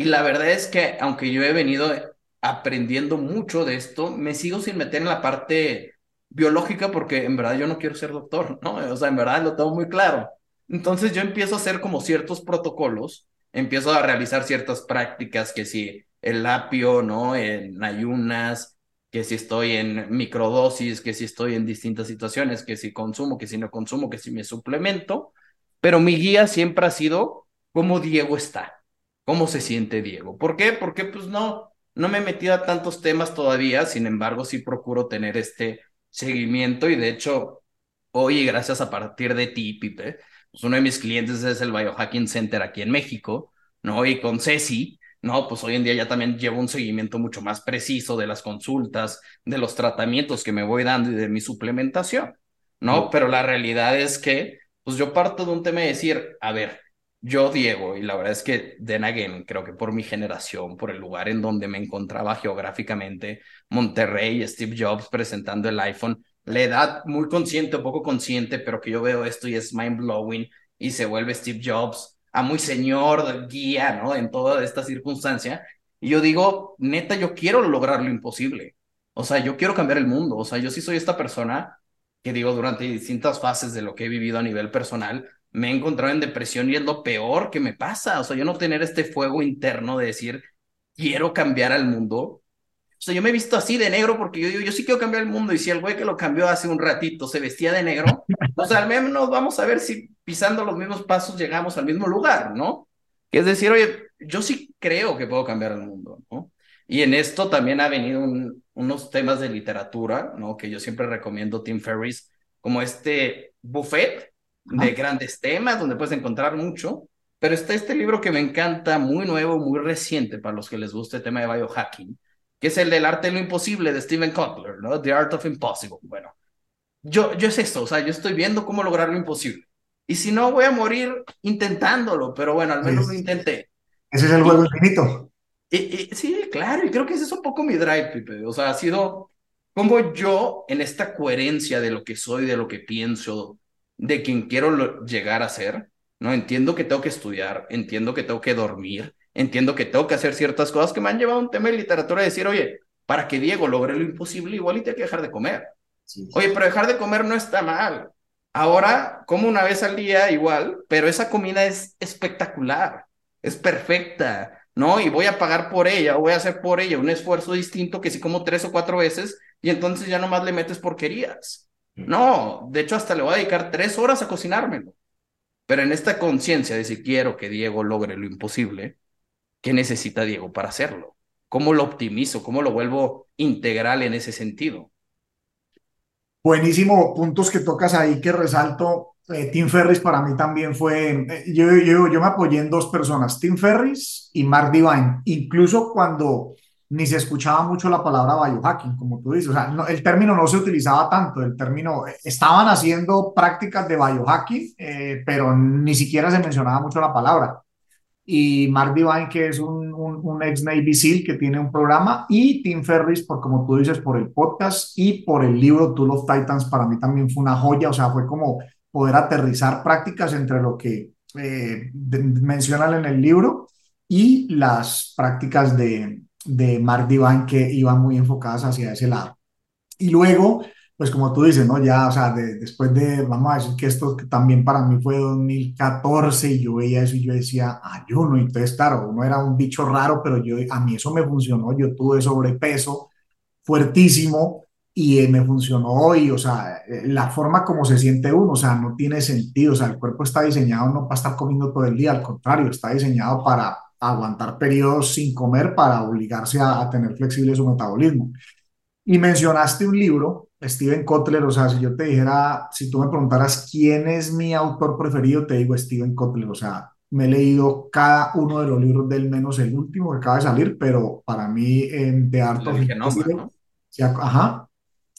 Y la verdad es que, aunque yo he venido aprendiendo mucho de esto, me sigo sin meter en la parte biológica porque en verdad yo no quiero ser doctor, [laughs] ¿no? O sea, en verdad lo tengo muy claro. Entonces yo empiezo a hacer como ciertos protocolos, empiezo a realizar ciertas prácticas, que si el apio, ¿no? En ayunas, que si estoy en microdosis, que si estoy en distintas situaciones, que si consumo, que si no consumo, que si me suplemento, pero mi guía siempre ha sido cómo Diego está, cómo se siente Diego. ¿Por qué? Porque pues no, no me he metido a tantos temas todavía, sin embargo sí procuro tener este seguimiento y de hecho hoy gracias a partir de ti, Pipe, pues uno de mis clientes es el Biohacking Center aquí en México, ¿no? Y con Ceci, ¿no? Pues hoy en día ya también llevo un seguimiento mucho más preciso de las consultas, de los tratamientos que me voy dando y de mi suplementación, ¿no? Pero la realidad es que, pues yo parto de un tema de decir, a ver, yo, Diego, y la verdad es que, then again, creo que por mi generación, por el lugar en donde me encontraba geográficamente, Monterrey, Steve Jobs presentando el iPhone, la edad muy consciente o poco consciente, pero que yo veo esto y es mind blowing y se vuelve Steve Jobs a muy señor, guía, ¿no? En toda esta circunstancia. Y yo digo, neta, yo quiero lograr lo imposible. O sea, yo quiero cambiar el mundo. O sea, yo sí soy esta persona que digo, durante distintas fases de lo que he vivido a nivel personal, me he encontrado en depresión y es lo peor que me pasa. O sea, yo no tener este fuego interno de decir, quiero cambiar al mundo, o sea, yo me he visto así de negro porque yo digo, yo sí quiero cambiar el mundo y si el güey que lo cambió hace un ratito se vestía de negro, pues al menos vamos a ver si pisando los mismos pasos llegamos al mismo lugar, ¿no? Que es decir, oye, yo sí creo que puedo cambiar el mundo, ¿no? Y en esto también ha venido unos temas de literatura, ¿no? Que yo siempre recomiendo Tim Ferriss, como este buffet de grandes temas donde puedes encontrar mucho, pero está este libro que me encanta, muy nuevo, muy reciente para los que les guste el tema de biohacking, que es el del arte de lo imposible de Steven Kotler, ¿no? The Art of Impossible. Bueno, yo, yo es esto, o sea, yo estoy viendo cómo lograr lo imposible. Y si no, voy a morir intentándolo, pero bueno, al menos lo intenté. Ese es el juego infinito. Y, sí, claro, y creo que ese es un poco mi drive, Pipe. O sea, ha sido como yo en esta coherencia de lo que soy, de lo que pienso, de quien quiero llegar a ser, ¿no? Entiendo que tengo que estudiar, entiendo que tengo que dormir, entiendo que tengo que hacer ciertas cosas que me han llevado a un tema de literatura de decir, oye, para que Diego logre lo imposible, igual y tiene que dejar de comer. Oye, pero dejar de comer no está mal. Ahora, como una vez al día igual, pero esa comida es espectacular, es perfecta, ¿no? Y voy a pagar por ella, voy a hacer por ella un esfuerzo distinto que si como tres o cuatro veces y entonces ya nomás le metes porquerías. No, de hecho hasta le voy a dedicar tres horas a cocinármelo. Pero en esta conciencia de si quiero que Diego logre lo imposible, ¿qué necesita Diego para hacerlo? ¿Cómo lo optimizo? ¿Cómo lo vuelvo integral en ese sentido? Buenísimo, puntos que tocas ahí que resalto. Eh, Tim Ferris para mí también fue, eh, yo, yo, yo me apoyé en dos personas, Tim Ferris y Mark Divine, incluso cuando ni se escuchaba mucho la palabra biohacking, como tú dices, o sea, el término no se utilizaba tanto, el término, eh, estaban haciendo prácticas de biohacking, pero ni siquiera se mencionaba mucho la palabra. Y Mark Divine, que es un, un, ex Navy SEAL que tiene un programa, y Tim Ferris, por como tú dices, por el podcast y por el libro Tool of Titans, para mí también fue una joya, o sea, fue como poder aterrizar prácticas entre lo que eh, mencionan en el libro y las prácticas de, de Mark Divine que iban muy enfocadas hacia ese lado. Y luego, pues como tú dices, ¿no? Ya, o sea, después de, vamos a decir que esto también para mí fue 2014 y yo veía eso y yo decía, ayuno, y entonces, claro, uno era un bicho raro, pero yo, a mí eso me funcionó, yo tuve sobrepeso fuertísimo y eh, me funcionó y, o sea, eh, la forma como se siente uno, o sea, no tiene sentido, o sea, el cuerpo está diseñado no para estar comiendo todo el día, al contrario, está diseñado para aguantar periodos sin comer para obligarse a, a tener flexible su metabolismo. Y mencionaste un libro Steven Kotler, o sea, si yo te dijera, si tú me preguntaras quién es mi autor preferido, te digo Steven Kotler, o sea, me he leído cada uno de los libros del menos el último que acaba de salir, pero para mí en The Art of Impossible, se ha, ajá,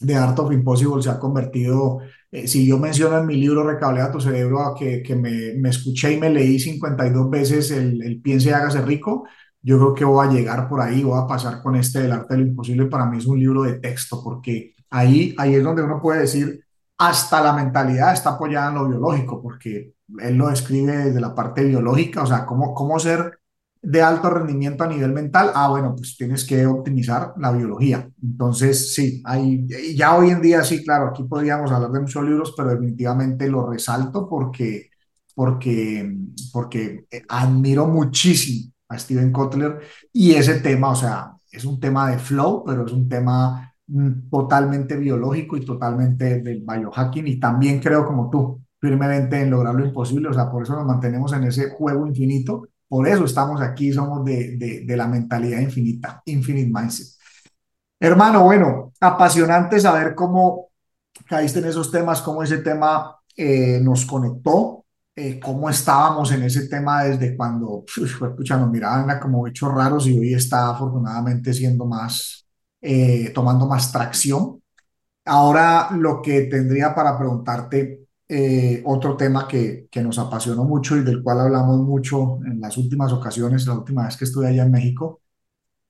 The Art of Impossible se ha convertido, eh, si yo menciono en mi libro Recablea tu cerebro, que, que me, me, escuché y me leí 52 veces el, el Piense y hágase rico, yo creo que voy a llegar por ahí, voy a pasar con este del arte de lo imposible, para mí es un libro de texto, porque ahí, ahí es donde uno puede decir, hasta la mentalidad está apoyada en lo biológico, porque él lo describe desde la parte biológica, o sea, cómo, cómo ser de alto rendimiento a nivel mental. Ah, bueno, pues tienes que optimizar la biología. Entonces, sí, hay, ya hoy en día, sí, claro, aquí podríamos hablar de muchos libros, pero definitivamente lo resalto porque, porque, porque admiro muchísimo a Steven Kotler y ese tema, o sea, es un tema de flow, pero es un tema Mm, totalmente biológico y totalmente del biohacking y también creo como tú firmemente en lograr lo imposible, o sea, por eso nos mantenemos en ese juego infinito, por eso estamos aquí, somos de, de, de la mentalidad infinita, infinite mindset. Hermano, bueno, apasionante saber cómo caíste en esos temas, cómo ese tema eh, nos conectó, eh, cómo estábamos en ese tema desde cuando, escucha, nos miraban como hechos raros y hoy está afortunadamente siendo más, eh, tomando más tracción. Ahora lo que tendría para preguntarte, eh, otro tema que, que nos apasionó mucho y del cual hablamos mucho en las últimas ocasiones, la última vez que estuve allá en México.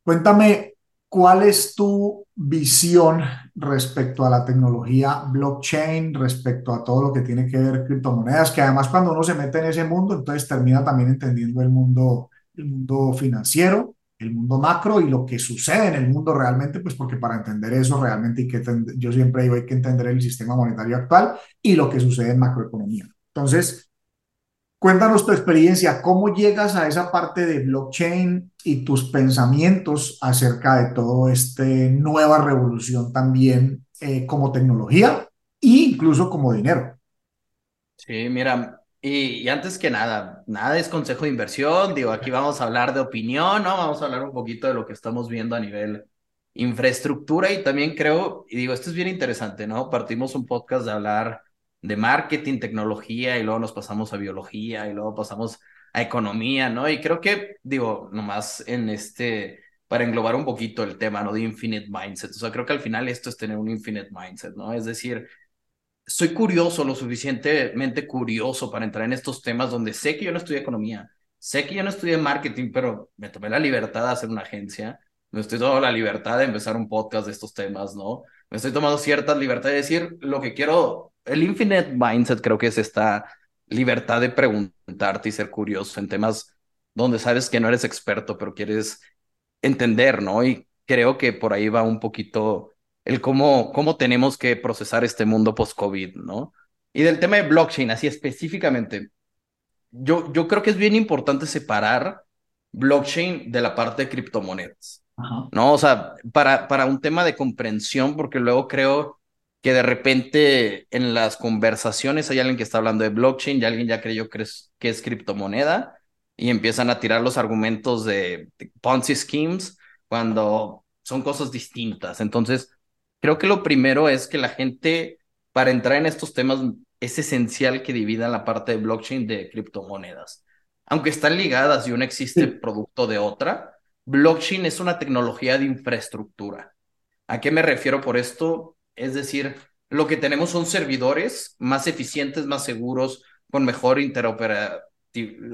Cuéntame, ¿cuál es tu visión respecto a la tecnología blockchain, respecto a todo lo que tiene que ver criptomonedas, que además cuando uno se mete en ese mundo, entonces termina también entendiendo el mundo, el mundo financiero el mundo macro y lo que sucede en el mundo realmente, pues porque para entender eso realmente hay que, yo siempre digo, hay que entender el sistema monetario actual y lo que sucede en macroeconomía. Entonces, cuéntanos tu experiencia, cómo llegas a esa parte de blockchain y tus pensamientos acerca de toda esta nueva revolución también eh, como tecnología e incluso como dinero. Sí, mira, y, antes que nada, nada es consejo de inversión, digo, aquí vamos a hablar de opinión, ¿no? Vamos a hablar un poquito de lo que estamos viendo a nivel infraestructura y también creo, y digo, esto es bien interesante, ¿no? Partimos un podcast de hablar de marketing, tecnología y luego nos pasamos a biología y luego pasamos a economía, ¿no? Y creo que, digo, nomás en este, para englobar un poquito el tema, ¿no? De infinite mindset, o sea, creo que al final esto es tener un infinite mindset, ¿no? Es decir, soy curioso, lo suficientemente curioso para entrar en estos temas donde sé que yo no estudié economía, sé que yo no estudié marketing, pero me tomé la libertad de hacer una agencia, me estoy tomando la libertad de empezar un podcast de estos temas, ¿no? Me estoy tomando ciertas libertades de decir lo que quiero. El infinite mindset creo que es esta libertad de preguntarte y ser curioso en temas donde sabes que no eres experto, pero quieres entender, ¿no? Y creo que por ahí va un poquito el cómo, cómo tenemos que procesar este mundo post-COVID, ¿no? Y del tema de blockchain, así específicamente, yo, yo creo que es bien importante separar blockchain de la parte de criptomonedas. ¿No? O sea, para, para un tema de comprensión, porque luego creo que de repente en las conversaciones hay alguien que está hablando de blockchain y alguien ya creyó que es, que es criptomoneda y empiezan a tirar los argumentos de, de Ponzi schemes cuando son cosas distintas. Entonces, creo que lo primero es que la gente, para entrar en estos temas, es esencial que dividan la parte de blockchain de criptomonedas. Aunque están ligadas y una existe producto de otra, blockchain es una tecnología de infraestructura. ¿A qué me refiero por esto? Es decir, lo que tenemos son servidores más eficientes, más seguros, con mejor interoperatividad,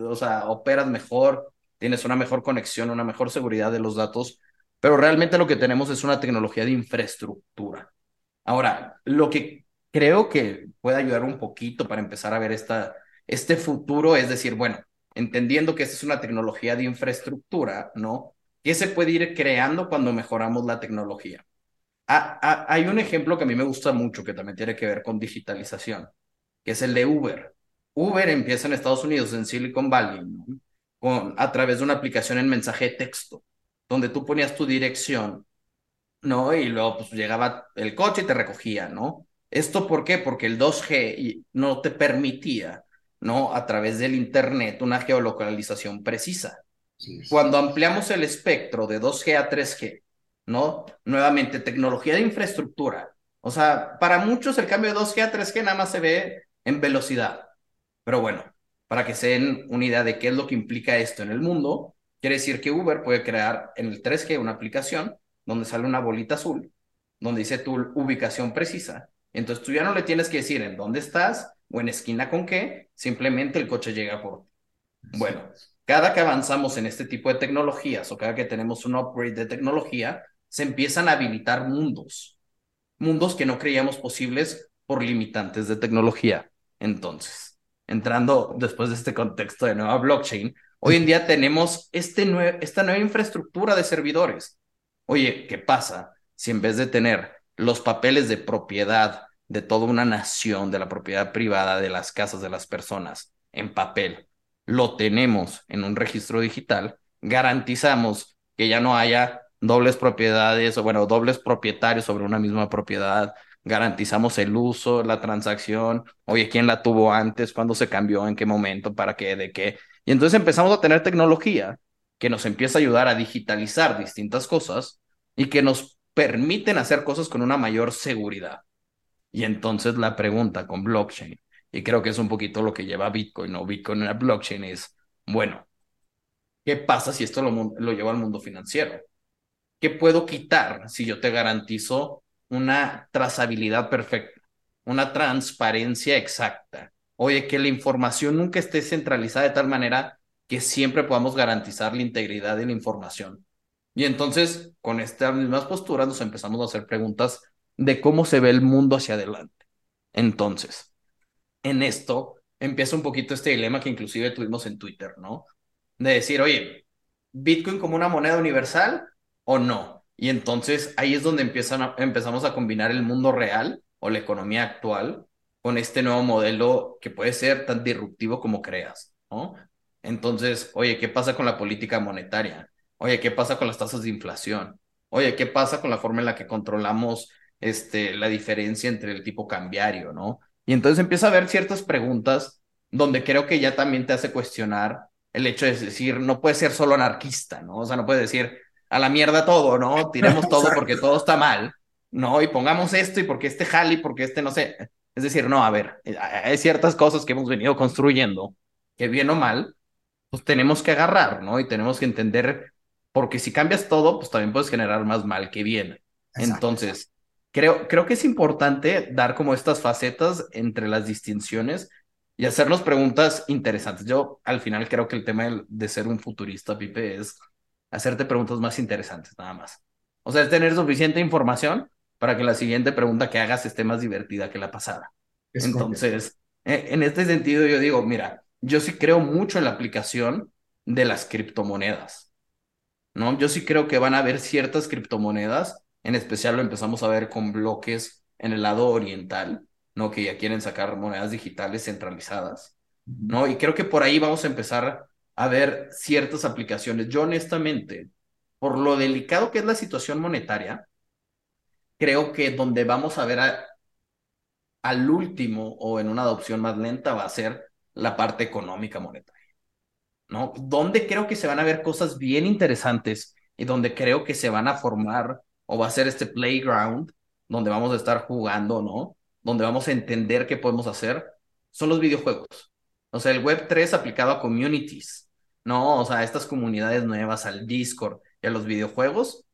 o sea, operas mejor, tienes una mejor conexión, una mejor seguridad de los datos, pero realmente lo que tenemos es una tecnología de infraestructura. Ahora, lo que creo que puede ayudar un poquito para empezar a ver esta, este futuro, es decir, bueno, entendiendo que esta es una tecnología de infraestructura, ¿no? ¿Qué se puede ir creando cuando mejoramos la tecnología? Ah, ah, hay un ejemplo que a mí me gusta mucho, que también tiene que ver con digitalización, que es el de Uber. Uber empieza en Estados Unidos, en Silicon Valley, ¿no? con, a través de una aplicación en mensaje de texto, donde tú ponías tu dirección, ¿no? Y luego pues, llegaba el coche y te recogía, ¿no? ¿Esto por qué? Porque el 2G no te permitía, ¿no? A través del Internet una geolocalización precisa. Cuando ampliamos el espectro de 2G a 3G, ¿no? Nuevamente, tecnología de infraestructura. O sea, para muchos el cambio de 2G a 3G nada más se ve en velocidad. Pero bueno, para que se den una idea de qué es lo que implica esto en el mundo, quiere decir que Uber puede crear en el 3G una aplicación donde sale una bolita azul, donde dice tu ubicación precisa, entonces tú ya no le tienes que decir en dónde estás o en esquina con qué, simplemente el coche llega por ti. Bueno, cada que avanzamos en este tipo de tecnologías o cada que tenemos un upgrade de tecnología, se empiezan a habilitar mundos, mundos que no creíamos posibles por limitantes de tecnología. Entonces, entrando después de este contexto de nueva blockchain, hoy en día tenemos este esta nueva infraestructura de servidores. Oye, ¿qué pasa si en vez de tener los papeles de propiedad de toda una nación, de la propiedad privada, de las casas de las personas en papel, lo tenemos en un registro digital, garantizamos que ya no haya dobles propiedades o bueno, dobles propietarios sobre una misma propiedad, garantizamos el uso, la transacción, oye, ¿quién la tuvo antes? ¿Cuándo se cambió? ¿En qué momento? ¿Para qué? ¿De qué? Y entonces empezamos a tener tecnología que nos empieza a ayudar a digitalizar distintas cosas y que nos permiten hacer cosas con una mayor seguridad. Y entonces la pregunta con blockchain, y creo que es un poquito lo que lleva Bitcoin o Bitcoin la blockchain, es, bueno, ¿qué pasa si esto lo, lo lleva al mundo financiero? ¿Qué puedo quitar si yo te garantizo una trazabilidad perfecta, una transparencia exacta? Oye, que la información nunca esté centralizada de tal manera que siempre podamos garantizar la integridad de la información. Y entonces, con estas mismas posturas, nos empezamos a hacer preguntas de cómo se ve el mundo hacia adelante. Entonces, en esto empieza un poquito este dilema que inclusive tuvimos en Twitter, ¿no? De decir, oye, ¿Bitcoin como una moneda universal o no? Y entonces ahí es donde empezamos a combinar el mundo real o la economía actual con este nuevo modelo que puede ser tan disruptivo como creas, ¿no? Entonces, oye, ¿qué pasa con la política monetaria? Oye, ¿qué pasa con las tasas de inflación? Oye, ¿qué pasa con la forma en la que controlamos este, la diferencia entre el tipo cambiario, ¿no? Y entonces empieza a haber ciertas preguntas donde creo que ya también te hace cuestionar el hecho de decir, no puedes ser solo anarquista, ¿no? O sea, no puedes decir, a la mierda todo, ¿no? Tiremos todo [laughs] porque todo está mal, ¿no? Y pongamos esto y porque este jali, porque este no sé. Es decir, no, a ver, hay ciertas cosas que hemos venido construyendo que bien o mal, pues tenemos que agarrar, ¿no? Y tenemos que entender porque si cambias todo, pues también puedes generar más mal que bien. Entonces, creo, creo que es importante dar como estas facetas entre las distinciones y hacernos preguntas interesantes. Yo al final creo que el tema de, ser un futurista, Pipe, es hacerte preguntas más interesantes, nada más. O sea, es tener suficiente información para que la siguiente pregunta que hagas esté más divertida que la pasada. Entonces, e, en este sentido, yo digo, mira, yo sí creo mucho en la aplicación de las criptomonedas. ¿no? Yo sí creo que van a haber ciertas criptomonedas, en especial lo empezamos a ver con bloques en el lado oriental, ¿no? Que ya quieren sacar monedas digitales centralizadas, ¿no? Y creo que por ahí vamos a empezar a ver ciertas aplicaciones. Yo honestamente, por lo delicado que es la situación monetaria, creo que donde vamos a ver al último o en una adopción más lenta va a ser la parte económica monetaria. ¿No? Donde creo que se van a ver cosas bien interesantes y donde creo que se van a formar o va a ser este playground donde vamos a estar jugando, ¿no? Donde vamos a entender qué podemos hacer, son los videojuegos. O sea, el Web 3 aplicado a communities, ¿no? O sea, estas comunidades nuevas, al Discord y a los videojuegos,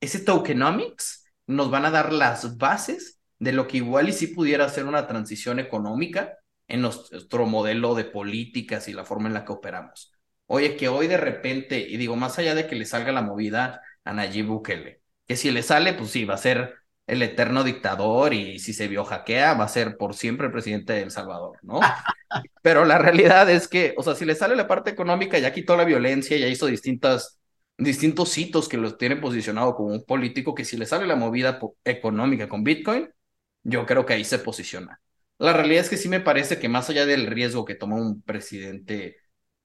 ese tokenomics nos van a dar las bases de lo que igual y si pudiera ser una transición económica en nuestro modelo de políticas y la forma en la que operamos. Oye, que hoy de repente, y digo, más allá de que le salga la movida a Nayib Bukele, que si le sale, pues sí, va a ser el eterno dictador y si se vio hackea, va a ser por siempre el presidente de El Salvador, ¿no? [laughs] Pero la realidad es que, o sea, si le sale la parte económica, ya quitó la violencia, ya hizo distintas, distintos hitos que los tienen posicionado como un político, que si le sale la movida económica con Bitcoin, yo creo que ahí se posiciona. La realidad es que sí me parece que más allá del riesgo que toma un presidente,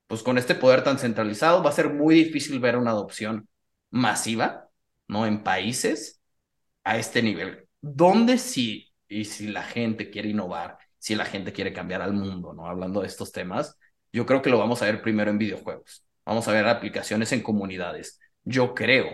pues con este poder tan centralizado, va a ser muy difícil ver una adopción masiva, ¿no? En países a este nivel. ¿Dónde sí, y si la gente quiere innovar, si la gente quiere cambiar al mundo, ¿no? Hablando de estos temas, yo creo que lo vamos a ver primero en videojuegos. Vamos a ver aplicaciones en comunidades. Yo creo,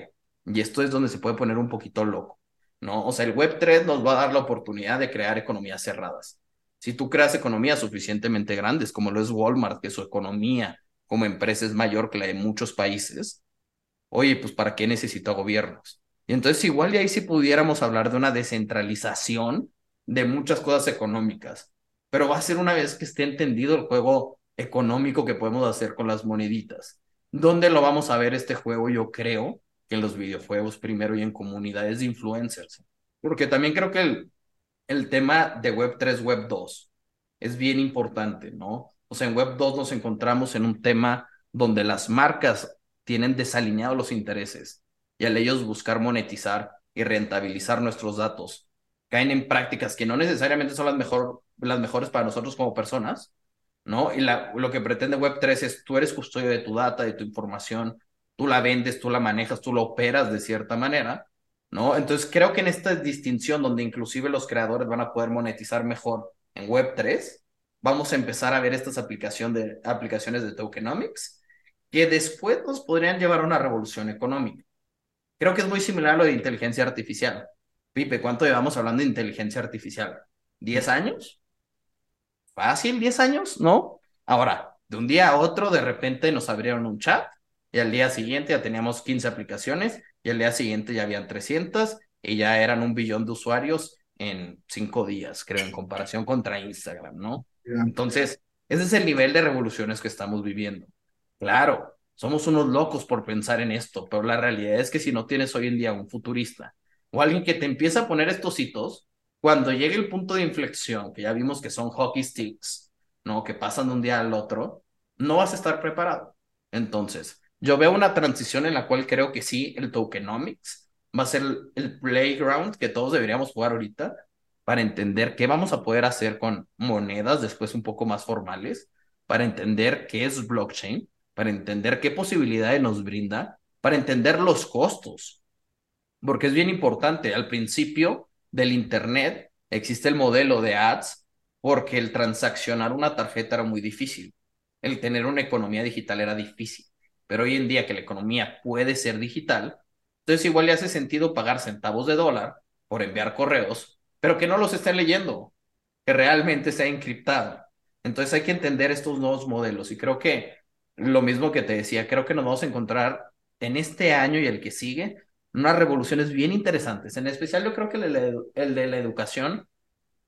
y esto es donde se puede poner un poquito loco, ¿no? O sea, el Web3 nos va a dar la oportunidad de crear economías cerradas. Si tú creas economías suficientemente grandes, como lo es Walmart, que su economía como empresa es mayor que la de muchos países, oye, pues ¿para qué necesita gobiernos? Y entonces igual y ahí sí pudiéramos hablar de una descentralización de muchas cosas económicas, pero va a ser una vez que esté entendido el juego económico que podemos hacer con las moneditas. ¿Dónde lo vamos a ver este juego? Yo creo que en los videojuegos primero y en comunidades de influencers. Porque también creo que el, el tema de Web 3, Web 2 es bien importante, ¿no? O sea, en Web 2 nos encontramos en un tema donde las marcas tienen desalineados los intereses y al ellos buscar monetizar y rentabilizar nuestros datos, caen en prácticas que no necesariamente son las, mejor, las mejores para nosotros como personas, ¿no? Y lo que pretende Web3 es tú eres custodio de tu data, de tu información, tú la vendes, tú la manejas, tú la operas de cierta manera, ¿no? Entonces creo que en esta distinción donde inclusive los creadores van a poder monetizar mejor en Web3, vamos a empezar a ver estas aplicación de, aplicaciones de tokenomics que después nos podrían llevar a una revolución económica. Creo que es muy similar a lo de inteligencia artificial. Pipe, ¿cuánto llevamos hablando de inteligencia artificial? ¿10 años? Fácil, 10 años, ¿no? Ahora, de un día a otro, de repente nos abrieron un chat y al día siguiente ya teníamos 15 aplicaciones y al día siguiente ya habían 300 y ya eran un billón de usuarios en cinco días, creo, en comparación contra Instagram, ¿no? Entonces, ese es el nivel de revoluciones que estamos viviendo. Claro, somos unos locos por pensar en esto, pero la realidad es que si no tienes hoy en día un futurista o alguien que te empieza a poner estos hitos, cuando llegue el punto de inflexión, que ya vimos que son hockey sticks, ¿no? Que pasan de un día al otro, no vas a estar preparado. Entonces, yo veo una transición en la cual creo que sí, el tokenomics va a ser el, playground que todos deberíamos jugar ahorita para entender qué vamos a poder hacer con monedas después un poco más formales, para entender qué es blockchain, para entender qué posibilidades nos brinda, para entender los costos. Porque es bien importante, al principio del Internet existe el modelo de ads porque el transaccionar una tarjeta era muy difícil, el tener una economía digital era difícil pero hoy en día que la economía puede ser digital, entonces igual le hace sentido pagar centavos de dólar por enviar correos, pero que no los estén leyendo, que realmente sea encriptado. Entonces hay que entender estos nuevos modelos y creo que lo mismo que te decía, creo que nos vamos a encontrar en este año y el que sigue unas revoluciones bien interesantes. En especial yo creo que el, de la educación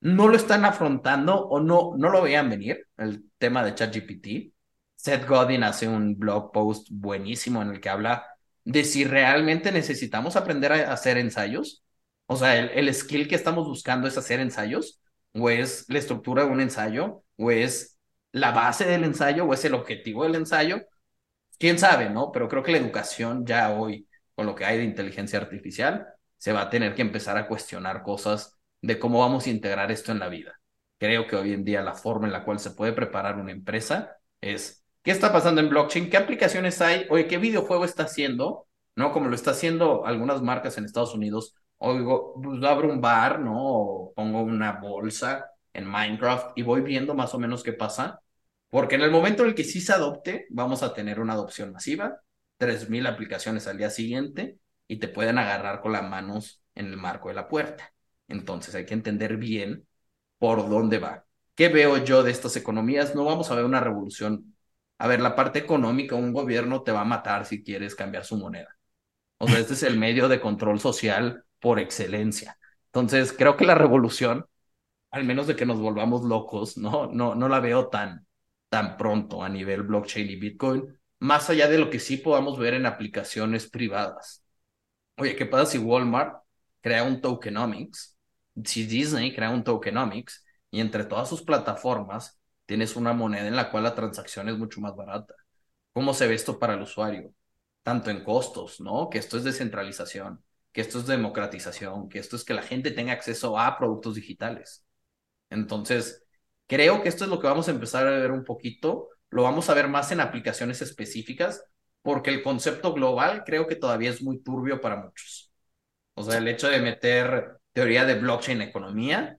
no lo están afrontando o no, no lo veían venir, el tema de ChatGPT. Seth Godin hace un blog post buenísimo en el que habla de si realmente necesitamos aprender a hacer ensayos. O sea, el, skill que estamos buscando es hacer ensayos, o es la estructura de un ensayo, o es la base del ensayo, o es el objetivo del ensayo. Quién sabe, ¿no? Pero creo que la educación ya hoy, con lo que hay de inteligencia artificial, se va a tener que empezar a cuestionar cosas de cómo vamos a integrar esto en la vida. creo que hoy en día la forma en la cual se puede preparar una empresa es, ¿qué está pasando en blockchain? ¿Qué aplicaciones hay? Oye, ¿qué videojuego está haciendo? ¿No? Como lo está haciendo algunas marcas en Estados Unidos. Oigo, pues abro un bar, ¿no? Pongo una bolsa en Minecraft y voy viendo más o menos qué pasa. Porque en el momento en el que sí se adopte, vamos a tener una adopción masiva, 3.000 aplicaciones al día siguiente y te pueden agarrar con las manos en el marco de la puerta. Entonces hay que entender bien por dónde va. ¿Qué veo yo de estas economías? No vamos a ver una revolución. A ver, la parte económica, un gobierno te va a matar si quieres cambiar su moneda. O sea, este es el medio de control social por excelencia. Entonces, creo que la revolución, al menos de que nos volvamos locos, no, no, no la veo tan, tan pronto a nivel blockchain y Bitcoin, más allá de lo que sí podamos ver en aplicaciones privadas. Oye, ¿qué pasa si Walmart crea un tokenomics? Si Disney crea un tokenomics y entre todas sus plataformas tienes una moneda en la cual la transacción es mucho más barata. ¿Cómo se ve esto para el usuario? Tanto en costos, ¿no? Que esto es descentralización, que esto es democratización, que esto es que la gente tenga acceso a productos digitales. Entonces, creo que esto es lo que vamos a empezar a ver un poquito. Lo vamos a ver más en aplicaciones específicas, porque el concepto global creo que todavía es muy turbio para muchos. O sea, el hecho de meter teoría de blockchain economía,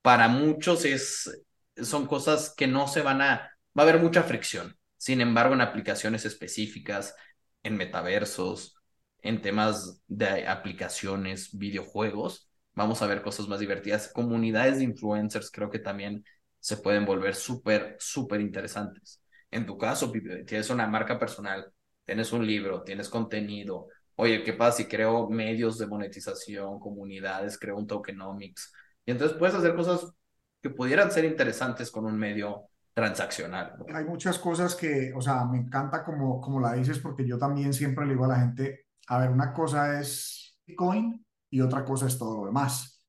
para muchos es, son cosas que no se van a, va a haber mucha fricción. Sin embargo, en aplicaciones específicas, en metaversos, en temas de aplicaciones, videojuegos, vamos a ver cosas más divertidas. Comunidades de influencers creo que también se pueden volver súper, súper interesantes. En tu caso, tienes una marca personal tienes un libro, tienes contenido. Oye, ¿qué pasa si creo medios de monetización, comunidades, creo un tokenomics? Y entonces puedes hacer cosas que pudieran ser interesantes con un medio transaccional. Hay muchas cosas que, o sea, me encanta como, como la dices, porque yo también siempre le digo a la gente, a ver, una cosa es Bitcoin y otra cosa es todo lo demás.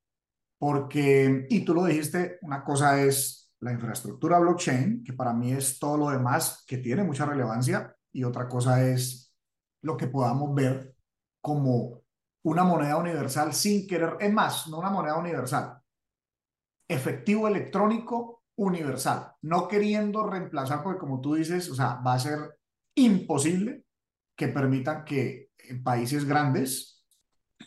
Porque, y tú lo dijiste, una cosa es la infraestructura blockchain, que para mí es todo lo demás, que tiene mucha relevancia, y otra cosa es lo que podamos ver como una moneda universal sin querer, es más, no una moneda universal, efectivo electrónico universal, no queriendo reemplazar, porque como tú dices, o sea, va a ser imposible que permitan que países grandes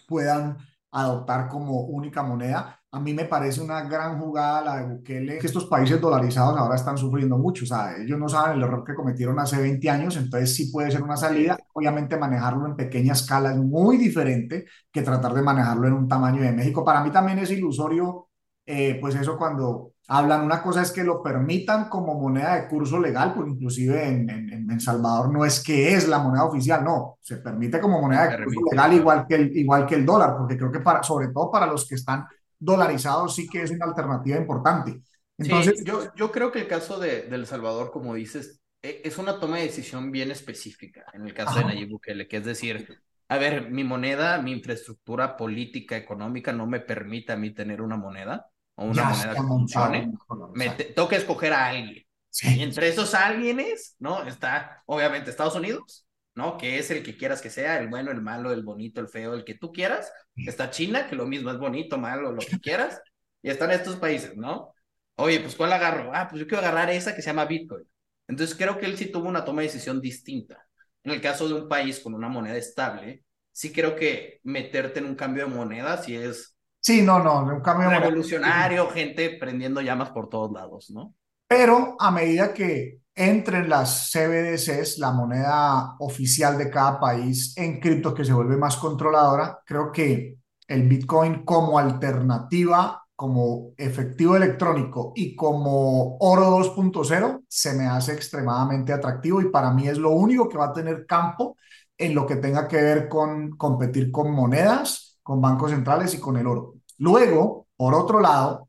puedan adoptar como única moneda. A mí me parece una gran jugada la de Bukele, que estos países dolarizados ahora están sufriendo mucho, o sea, ellos no saben el error que cometieron hace 20 años, entonces sí puede ser una salida, obviamente manejarlo en pequeña escala es muy diferente que tratar de manejarlo en un tamaño de México. Para mí también es ilusorio, eh, pues eso cuando hablan, una cosa es que lo permitan como moneda de curso legal, pues inclusive en, en, en Salvador no es que es la moneda oficial, no, se permite como moneda de curso legal igual que, el, igual que el dólar, porque creo que para, sobre todo para los que están dolarizado sí que es una alternativa importante. Entonces, yo, yo creo que el caso de, de, El Salvador, como dices, e, es una toma de decisión bien específica en el caso de Nayib Bukele, que es decir, a ver, mi moneda, mi infraestructura política, económica no me permite a mí tener una moneda o una moneda que funcione. Me tengo que escoger a alguien. Y entre esos alguienes, ¿no? Está obviamente Estados Unidos, ¿no? Que es el que quieras que sea, el bueno, el malo, el bonito, el feo, el que tú quieras. Está China, que lo mismo es bonito, malo, lo que quieras. Y están estos países, ¿no? Oye, pues ¿cuál agarro? Ah, pues yo quiero agarrar esa que se llama Bitcoin. Entonces creo que él sí tuvo una toma de decisión distinta. En el caso de un país con una moneda estable, sí creo que meterte en un cambio de moneda sí es... Sí, no, no, un cambio revolucionario, gente prendiendo llamas por todos lados, ¿no? Pero a medida que entren las CBDCs, la moneda oficial de cada país en cripto que se vuelve más controladora, creo que el Bitcoin como alternativa, como efectivo electrónico y como oro 2.0 se me hace extremadamente atractivo y para mí es lo único que va a tener campo en lo que tenga que ver con competir con monedas, con bancos centrales y con el oro. Luego, por otro lado,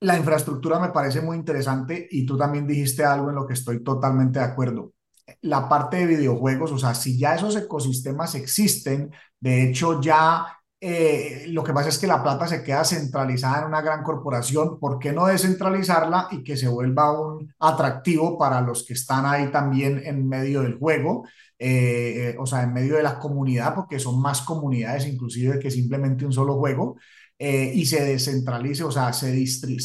la infraestructura me parece muy interesante y tú también dijiste algo en lo que estoy totalmente de acuerdo. La parte de videojuegos, o sea, si ya esos ecosistemas existen, de hecho ya eh, lo que pasa es que la plata se queda centralizada en una gran corporación, ¿por qué no descentralizarla y que se vuelva un atractivo para los que están ahí también en medio del juego? Eh, eh, o sea, en medio de la comunidad, porque son más comunidades inclusive que simplemente un solo juego. Eh, y se descentralice, o sea, se,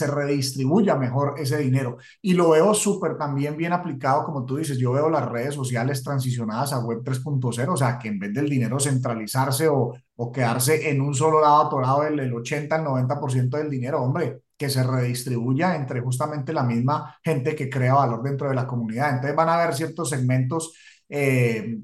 redistribuya mejor ese dinero. Y lo veo súper también bien aplicado, como tú dices, yo veo las redes sociales transicionadas a Web 3.0, o sea, que en vez del dinero centralizarse o, o quedarse en un solo lado atorado el, el 80, el 90% del dinero, hombre, que se redistribuya entre justamente la misma gente que crea valor dentro de la comunidad. Entonces van a haber ciertos segmentos. Eh,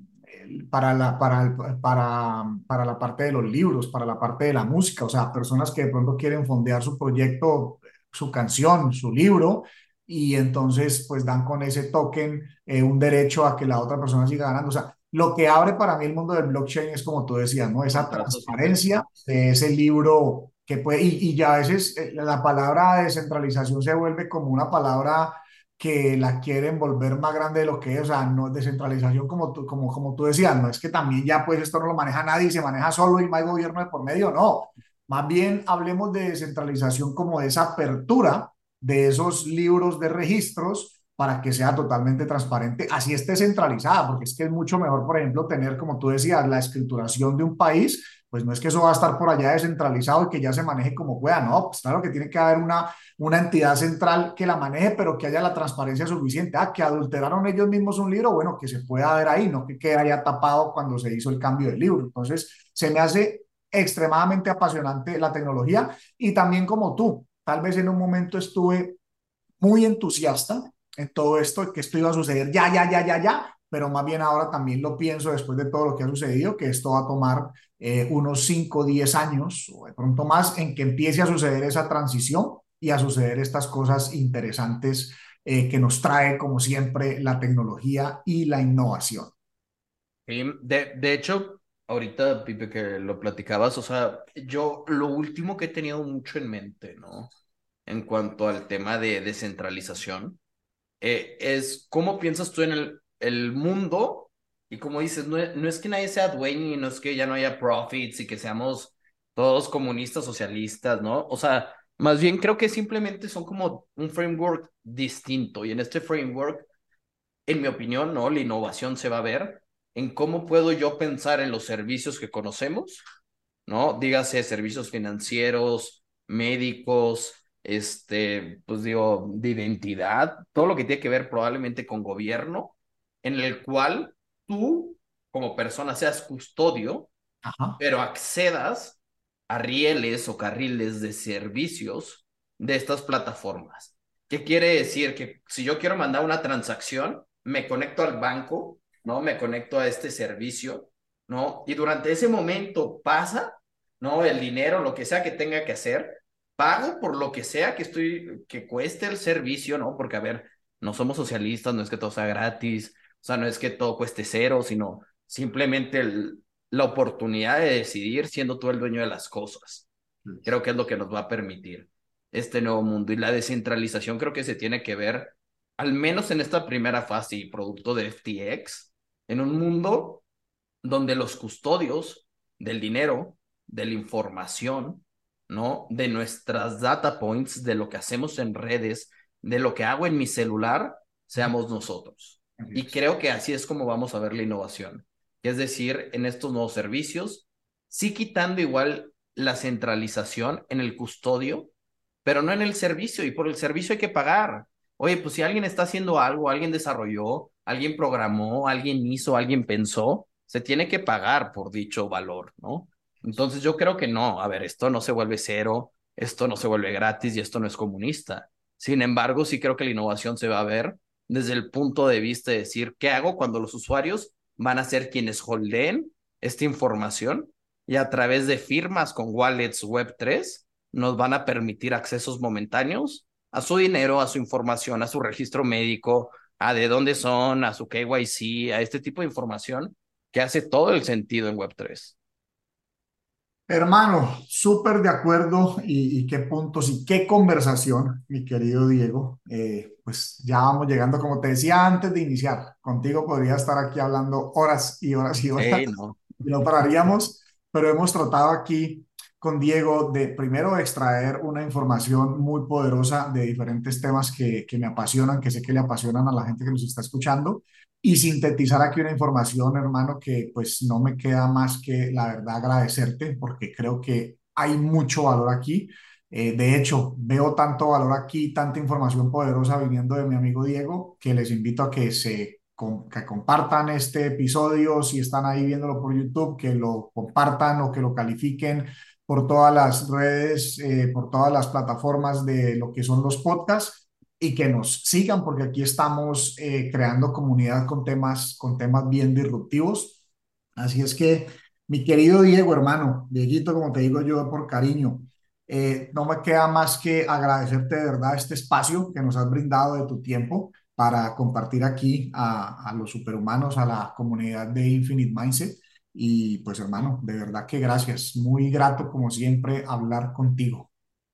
para la, para, para, para la parte de los libros, para la parte de la música, o sea, personas que de pronto quieren fondear su proyecto, su canción, su libro, y entonces pues dan con ese token eh, un derecho a que la otra persona siga ganando. O sea, lo que abre para mí el mundo del blockchain es como tú decías, ¿no? Esa transparencia de ese libro que puede, y, y ya a veces eh, la palabra descentralización se vuelve como una palabra que la quieren volver más grande de lo que es, o sea, no es descentralización como tú, como, como tú decías, no es que también ya pues esto no lo maneja nadie se maneja solo y no gobierno de por medio, no, más bien hablemos de descentralización como de esa apertura de esos libros de registros para que sea totalmente transparente, así esté centralizada, porque es que es mucho mejor, por ejemplo, tener, como tú decías, la escrituración de un país pues no es que eso va a estar por allá descentralizado y que ya se maneje como pueda, no, pues claro que tiene que haber una, una entidad central que la maneje, pero que haya la transparencia suficiente. Ah, que adulteraron ellos mismos un libro, bueno, que se pueda ver ahí, no que quede allá tapado cuando se hizo el cambio del libro. Entonces, se me hace extremadamente apasionante la tecnología y también como tú, tal vez en un momento estuve muy entusiasta en todo esto, que esto iba a suceder ya, ya, ya, ya, ya, pero más bien ahora también lo pienso después de todo lo que ha sucedido, que esto va a tomar eh, unos 5 o 10 años o de pronto más en que empiece a suceder esa transición y a suceder estas cosas interesantes eh, que nos trae, como siempre, la tecnología y la innovación. de, de hecho, ahorita, Pipe, que lo platicabas, o sea, yo lo último que he tenido mucho en mente, ¿no? En cuanto al tema de descentralización, eh, es cómo piensas tú en el el mundo, y como dices, no, no es que nadie sea dueño y no es que ya no haya profits y que seamos todos comunistas, socialistas, ¿no? O sea, más bien creo que simplemente son como un framework distinto y en este framework, en mi opinión, ¿no? La innovación se va a ver en cómo puedo yo pensar en los servicios que conocemos, ¿no? Dígase servicios financieros, médicos, este, pues digo, de identidad, todo lo que tiene que ver probablemente con gobierno, en el cual tú como persona seas custodio, pero accedas a rieles o carriles de servicios de estas plataformas. ¿Qué quiere decir? Que si yo quiero mandar una transacción, me conecto al banco, ¿no? Me conecto a este servicio, ¿no? Y durante ese momento pasa, ¿no? El dinero, lo que sea que tenga que hacer, pago por lo que sea que estoy, que cueste el servicio, ¿no? Porque, a ver, no somos socialistas, no es que todo sea gratis, o sea, no es que todo cueste cero, sino simplemente la oportunidad de decidir siendo tú el dueño de las cosas. Creo que es lo que nos va a permitir este nuevo mundo. Y la descentralización creo que se tiene que ver, al menos en esta primera fase y producto de FTX, en un mundo donde los custodios del dinero, de la información, ¿no? De nuestras data points, de lo que hacemos en redes, de lo que hago en mi celular, seamos nosotros. Y creo que así es como vamos a ver la innovación. Es decir, en estos nuevos servicios, sí quitando igual la centralización en el custodio, pero no en el servicio. Y por el servicio hay que pagar. Oye, pues si alguien está haciendo algo, alguien desarrolló, alguien programó, alguien hizo, alguien pensó, se tiene que pagar por dicho valor, ¿no? Entonces yo creo que no, a ver, esto no se vuelve cero, esto no se vuelve gratis y esto no es comunista. Sin embargo, sí creo que la innovación se va a ver desde el punto de vista de decir, ¿qué hago cuando los usuarios van a ser quienes holdeen esta información y a través de firmas con wallets Web3 nos van a permitir accesos momentáneos a su dinero, a su información, a su registro médico, a de dónde son, a su KYC, a este tipo de información que hace todo el sentido en Web3. Hermano, súper de acuerdo y, qué puntos y qué conversación, mi querido Diego. Eh, pues ya vamos llegando, como te decía antes de iniciar, contigo podría estar aquí hablando horas y horas y horas no. y [laughs] no pararíamos, pero hemos tratado aquí con Diego de primero extraer una información muy poderosa de diferentes temas que, que me apasionan, que sé que le apasionan a la gente que nos está escuchando y sintetizar aquí una información, hermano, que pues no me queda más que la verdad agradecerte porque creo que hay mucho valor aquí. Eh, de hecho, veo tanto valor aquí, tanta información poderosa viniendo de mi amigo Diego, que les invito a que se que compartan este episodio, si están ahí viéndolo por YouTube, que lo compartan o que lo califiquen por todas las redes, eh, por todas las plataformas de lo que son los podcasts y que nos sigan porque aquí estamos eh, creando comunidad con temas, con temas bien disruptivos. Así es que, mi querido Diego, hermano, Dieguito, como te digo yo por cariño, eh, no me queda más que agradecerte de verdad este espacio que nos has brindado de tu tiempo para compartir aquí a, a los superhumanos, a la comunidad de Infinite Mindset. Y pues hermano, de verdad que gracias. Muy grato como siempre hablar contigo.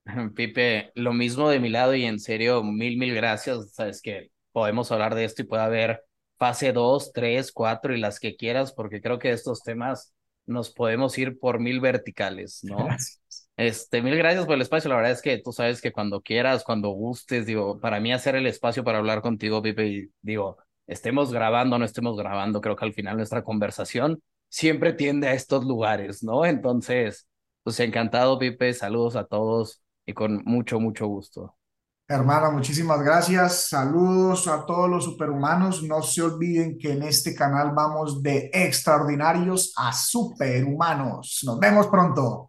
[laughs] Pipe, lo mismo de mi lado y en serio, mil, mil gracias. Sabes que podemos hablar de esto y puede haber fase 2, 3, 4 y las que quieras, porque creo que estos temas nos podemos ir por mil verticales, ¿no? Gracias. Este, mil gracias por el espacio. La verdad es que tú sabes que cuando quieras, cuando gustes, digo, para mí hacer el espacio para hablar contigo, Pipe, y digo, estemos grabando, no estemos grabando, creo que al final nuestra conversación siempre tiende a estos lugares, ¿no? Entonces, pues encantado, Pipe, saludos a todos y con mucho, mucho gusto. Hermana, muchísimas gracias. Saludos a todos los superhumanos. No se olviden que en este canal vamos de extraordinarios a superhumanos. Nos vemos pronto.